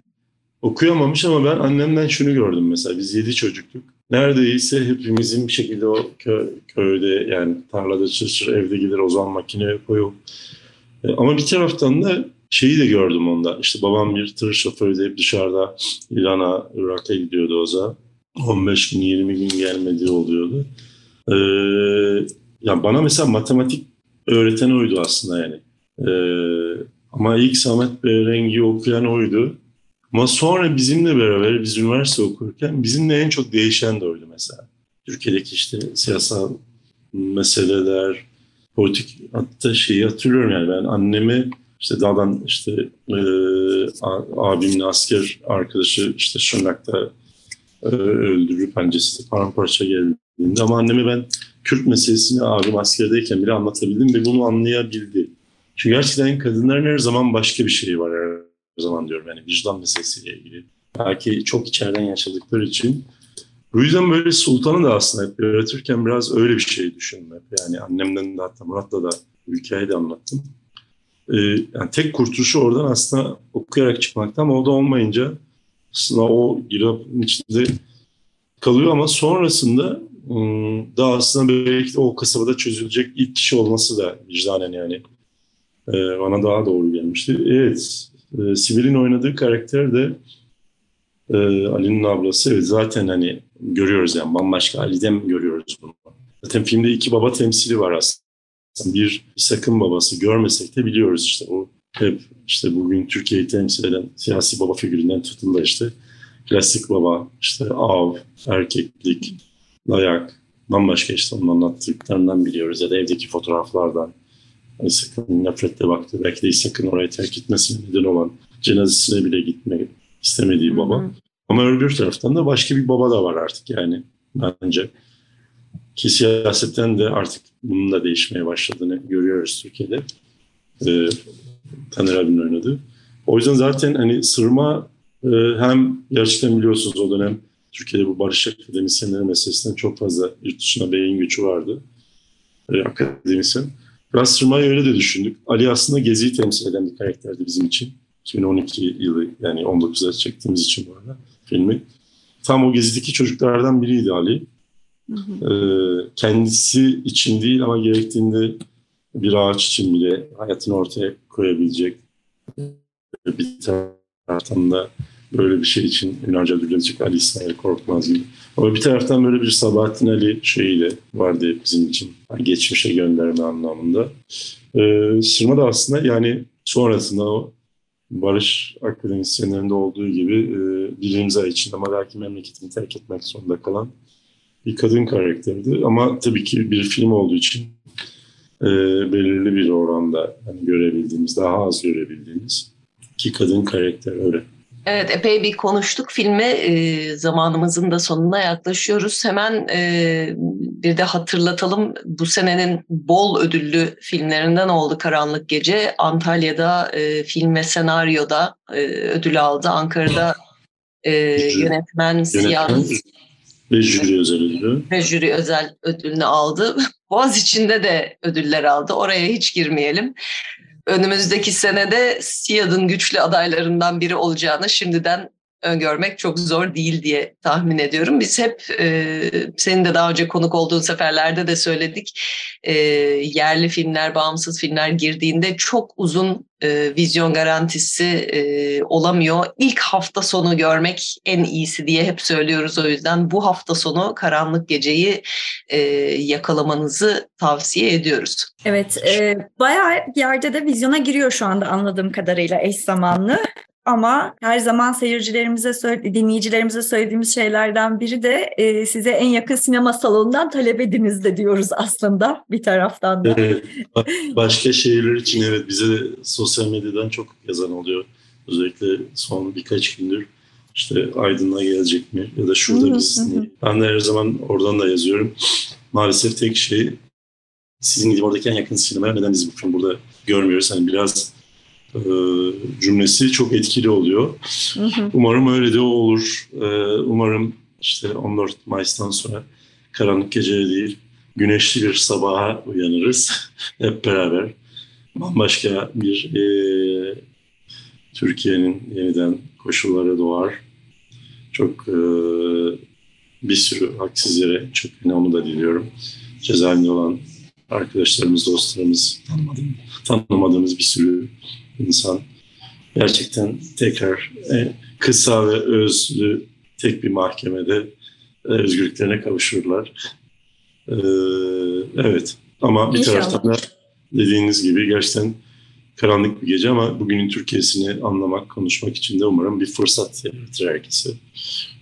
Okuyamamış ama ben annemden şunu gördüm mesela. Biz yedi çocuktuk. Neredeyse hepimizin bir şekilde o kö, köyde yani tarlada çalışır, evde gider o zaman makineye koyup. E, ama bir taraftan da şeyi de gördüm onda. İşte babam bir tır şoförü deyip dışarıda İran'a, Irak'a gidiyordu o zaman. 15 gün, 20 gün gelmediği oluyordu. Ee, yani bana mesela matematik öğreten oydu aslında yani. Ee, ama ilk Samet Behrengi okuyan oydu. Ama sonra bizimle beraber biz üniversite okurken bizimle en çok değişen de oydu mesela. Türkiye'deki işte siyasal meseleler, politik hatta şeyi hatırlıyorum yani ben annemi işte dağdan işte e, abimin asker arkadaşı işte Şırnak'ta e, öldürüp öncesi paramparça geldiğinde ama anneme ben Kürt meselesini abim askerdeyken bile anlatabildim ve bunu anlayabildi. Çünkü gerçekten kadınların her zaman başka bir şey var her zaman diyorum yani vicdan meselesiyle ilgili. Belki çok içeriden yaşadıkları için. Bu yüzden böyle Sultan'ı da aslında hep öğretirken biraz öyle bir şey düşündüm hep. Yani annemden de hatta Murat'la da hikayeyi de anlattım. Ee, yani tek kurtuluşu oradan aslında okuyarak çıkmakta ama o da olmayınca aslında o girdapın içinde kalıyor ama sonrasında ıı, daha aslında belki de o kasabada çözülecek ilk kişi olması da vicdanen yani e, bana daha doğru gelmişti. Evet, e, Sibel'in oynadığı karakter de Ali'nin ablası. Evet, zaten hani görüyoruz yani bambaşka Ali'den görüyoruz bunu. Zaten filmde iki baba temsili var aslında bir sakın babası görmesek de biliyoruz işte o hep işte bugün Türkiye'yi temsil eden siyasi baba figüründen tutun da işte klasik baba, işte av, erkeklik, dayak, bambaşka işte onun anlattıklarından biliyoruz ya da evdeki fotoğraflardan. Hani sakın nefretle baktı, belki de sakın oraya terk etmesine neden olan cenazesine bile gitmek istemediği baba. Hı hı. Ama öbür taraftan da başka bir baba da var artık yani bence. Ki siyasetten de artık bunun da değişmeye başladığını görüyoruz Türkiye'de. Ee, Taner abinin oynadığı. O yüzden zaten hani sırma e, hem gerçekten biliyorsunuz o dönem Türkiye'de bu barış akademisyenleri meselesinden çok fazla yurt dışına beyin gücü vardı. E, akademisyen. Biraz sırmayı öyle de düşündük. Ali aslında Gezi'yi temsil eden bir karakterdi bizim için. 2012 yılı yani 19'da çektiğimiz için bu arada filmi. Tam o Gezi'deki çocuklardan biriydi Ali. Hı ee, kendisi için değil ama gerektiğinde bir ağaç için bile hayatını ortaya koyabilecek bir taraftan da böyle bir şey için Yunanca ödüllenecek Ali İsmail Korkmaz gibi. Ama bir taraftan böyle bir Sabahattin Ali şeyiyle vardı bizim için. Yani geçmişe gönderme anlamında. Ee, Sırma da aslında yani sonrasında o barış akademisyenlerinde olduğu gibi e, bir imza için ama belki memleketini terk etmek zorunda kalan bir kadın karakterdi. Ama tabii ki bir film olduğu için e, belirli bir oranda hani görebildiğimiz, daha az görebildiğimiz iki kadın karakter öyle. Evet epey bir konuştuk filmi e, zamanımızın da sonuna yaklaşıyoruz. Hemen e, bir de hatırlatalım bu senenin bol ödüllü filmlerinden oldu Karanlık Gece. Antalya'da e, film ve senaryoda e, ödül aldı. Ankara'da e, yönetmen Ziya ve jüri özel ödülü. Ve jüri özel ödülünü aldı. Boğaz içinde de ödüller aldı. Oraya hiç girmeyelim. Önümüzdeki senede SİAD'ın güçlü adaylarından biri olacağını şimdiden öngörmek çok zor değil diye tahmin ediyorum. Biz hep e, senin de daha önce konuk olduğun seferlerde de söyledik. E, yerli filmler, bağımsız filmler girdiğinde çok uzun e, vizyon garantisi e, olamıyor. İlk hafta sonu görmek en iyisi diye hep söylüyoruz o yüzden. Bu hafta sonu Karanlık Gece'yi e, yakalamanızı tavsiye ediyoruz. Evet, e, bayağı yerde de vizyona giriyor şu anda anladığım kadarıyla eş zamanlı. Ama her zaman seyircilerimize, dinleyicilerimize söylediğimiz şeylerden biri de e, size en yakın sinema salonundan talep ediniz de diyoruz aslında bir taraftan da. Evet, başka şehirler için evet bize sosyal medyadan çok yazan oluyor. Özellikle son birkaç gündür işte Aydın'a gelecek mi ya da şurada biz. ben de her zaman oradan da yazıyorum. Maalesef tek şey sizin gidip oradaki en yakın sinema neden biz bu film burada görmüyoruz? Hani biraz cümlesi çok etkili oluyor. Hı hı. Umarım öyle de olur. E, umarım işte 14 Mayıs'tan sonra karanlık gece değil, güneşli bir sabaha uyanırız (laughs) hep beraber. Bambaşka bir e, Türkiye'nin yeniden koşulları doğar. Çok e, bir sürü haksız yere çok onu da diliyorum. Cezaevinde olan arkadaşlarımız, dostlarımız, tanımadığımız, tanımadığımız bir sürü insan gerçekten tekrar e, kısa ve özlü tek bir mahkemede e, özgürlüklerine kavuşurlar. E, evet ama bir İnşallah. taraftan da dediğiniz gibi gerçekten karanlık bir gece ama bugünün Türkiye'sini anlamak, konuşmak için de umarım bir fırsat yaratır herkese.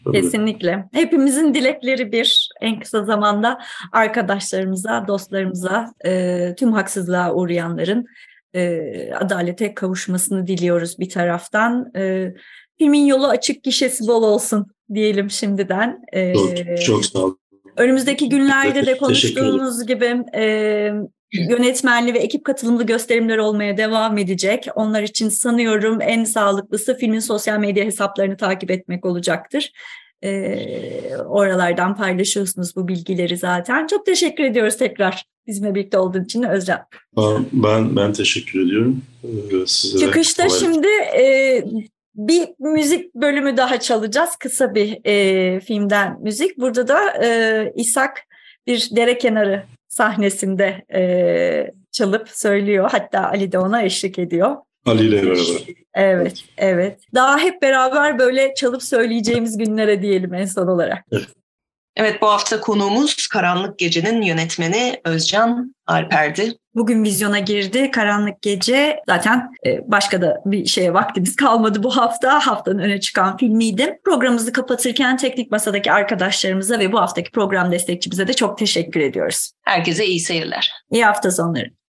Öyle. Kesinlikle. Hepimizin dilekleri bir. En kısa zamanda arkadaşlarımıza, dostlarımıza, e, tüm haksızlığa uğrayanların e, adalete kavuşmasını diliyoruz bir taraftan. E, filmin yolu açık gişesi bol olsun diyelim şimdiden. E, çok, çok sağ olun. Önümüzdeki günlerde de konuştuğumuz gibi e, yönetmenli ve ekip katılımlı gösterimler olmaya devam edecek. Onlar için sanıyorum en sağlıklısı filmin sosyal medya hesaplarını takip etmek olacaktır. E, oralardan paylaşıyorsunuz bu bilgileri zaten. Çok teşekkür ediyoruz tekrar bizimle birlikte olduğun için Özcan. Ben ben teşekkür ediyorum. Ee, size Çıkışta şimdi e, bir müzik bölümü daha çalacağız. Kısa bir e, filmden müzik. Burada da e, İshak bir dere kenarı sahnesinde e, çalıp söylüyor. Hatta Ali de ona eşlik ediyor. Ali ile beraber. Evet, evet. Daha hep beraber böyle çalıp söyleyeceğimiz günlere diyelim en son olarak. Evet. Evet bu hafta konuğumuz Karanlık Gece'nin yönetmeni Özcan Alper'di. Bugün vizyona girdi Karanlık Gece. Zaten e, başka da bir şeye vaktimiz kalmadı bu hafta. Haftanın öne çıkan filmiydi. Programımızı kapatırken teknik masadaki arkadaşlarımıza ve bu haftaki program destekçimize de çok teşekkür ediyoruz. Herkese iyi seyirler. İyi hafta sonları.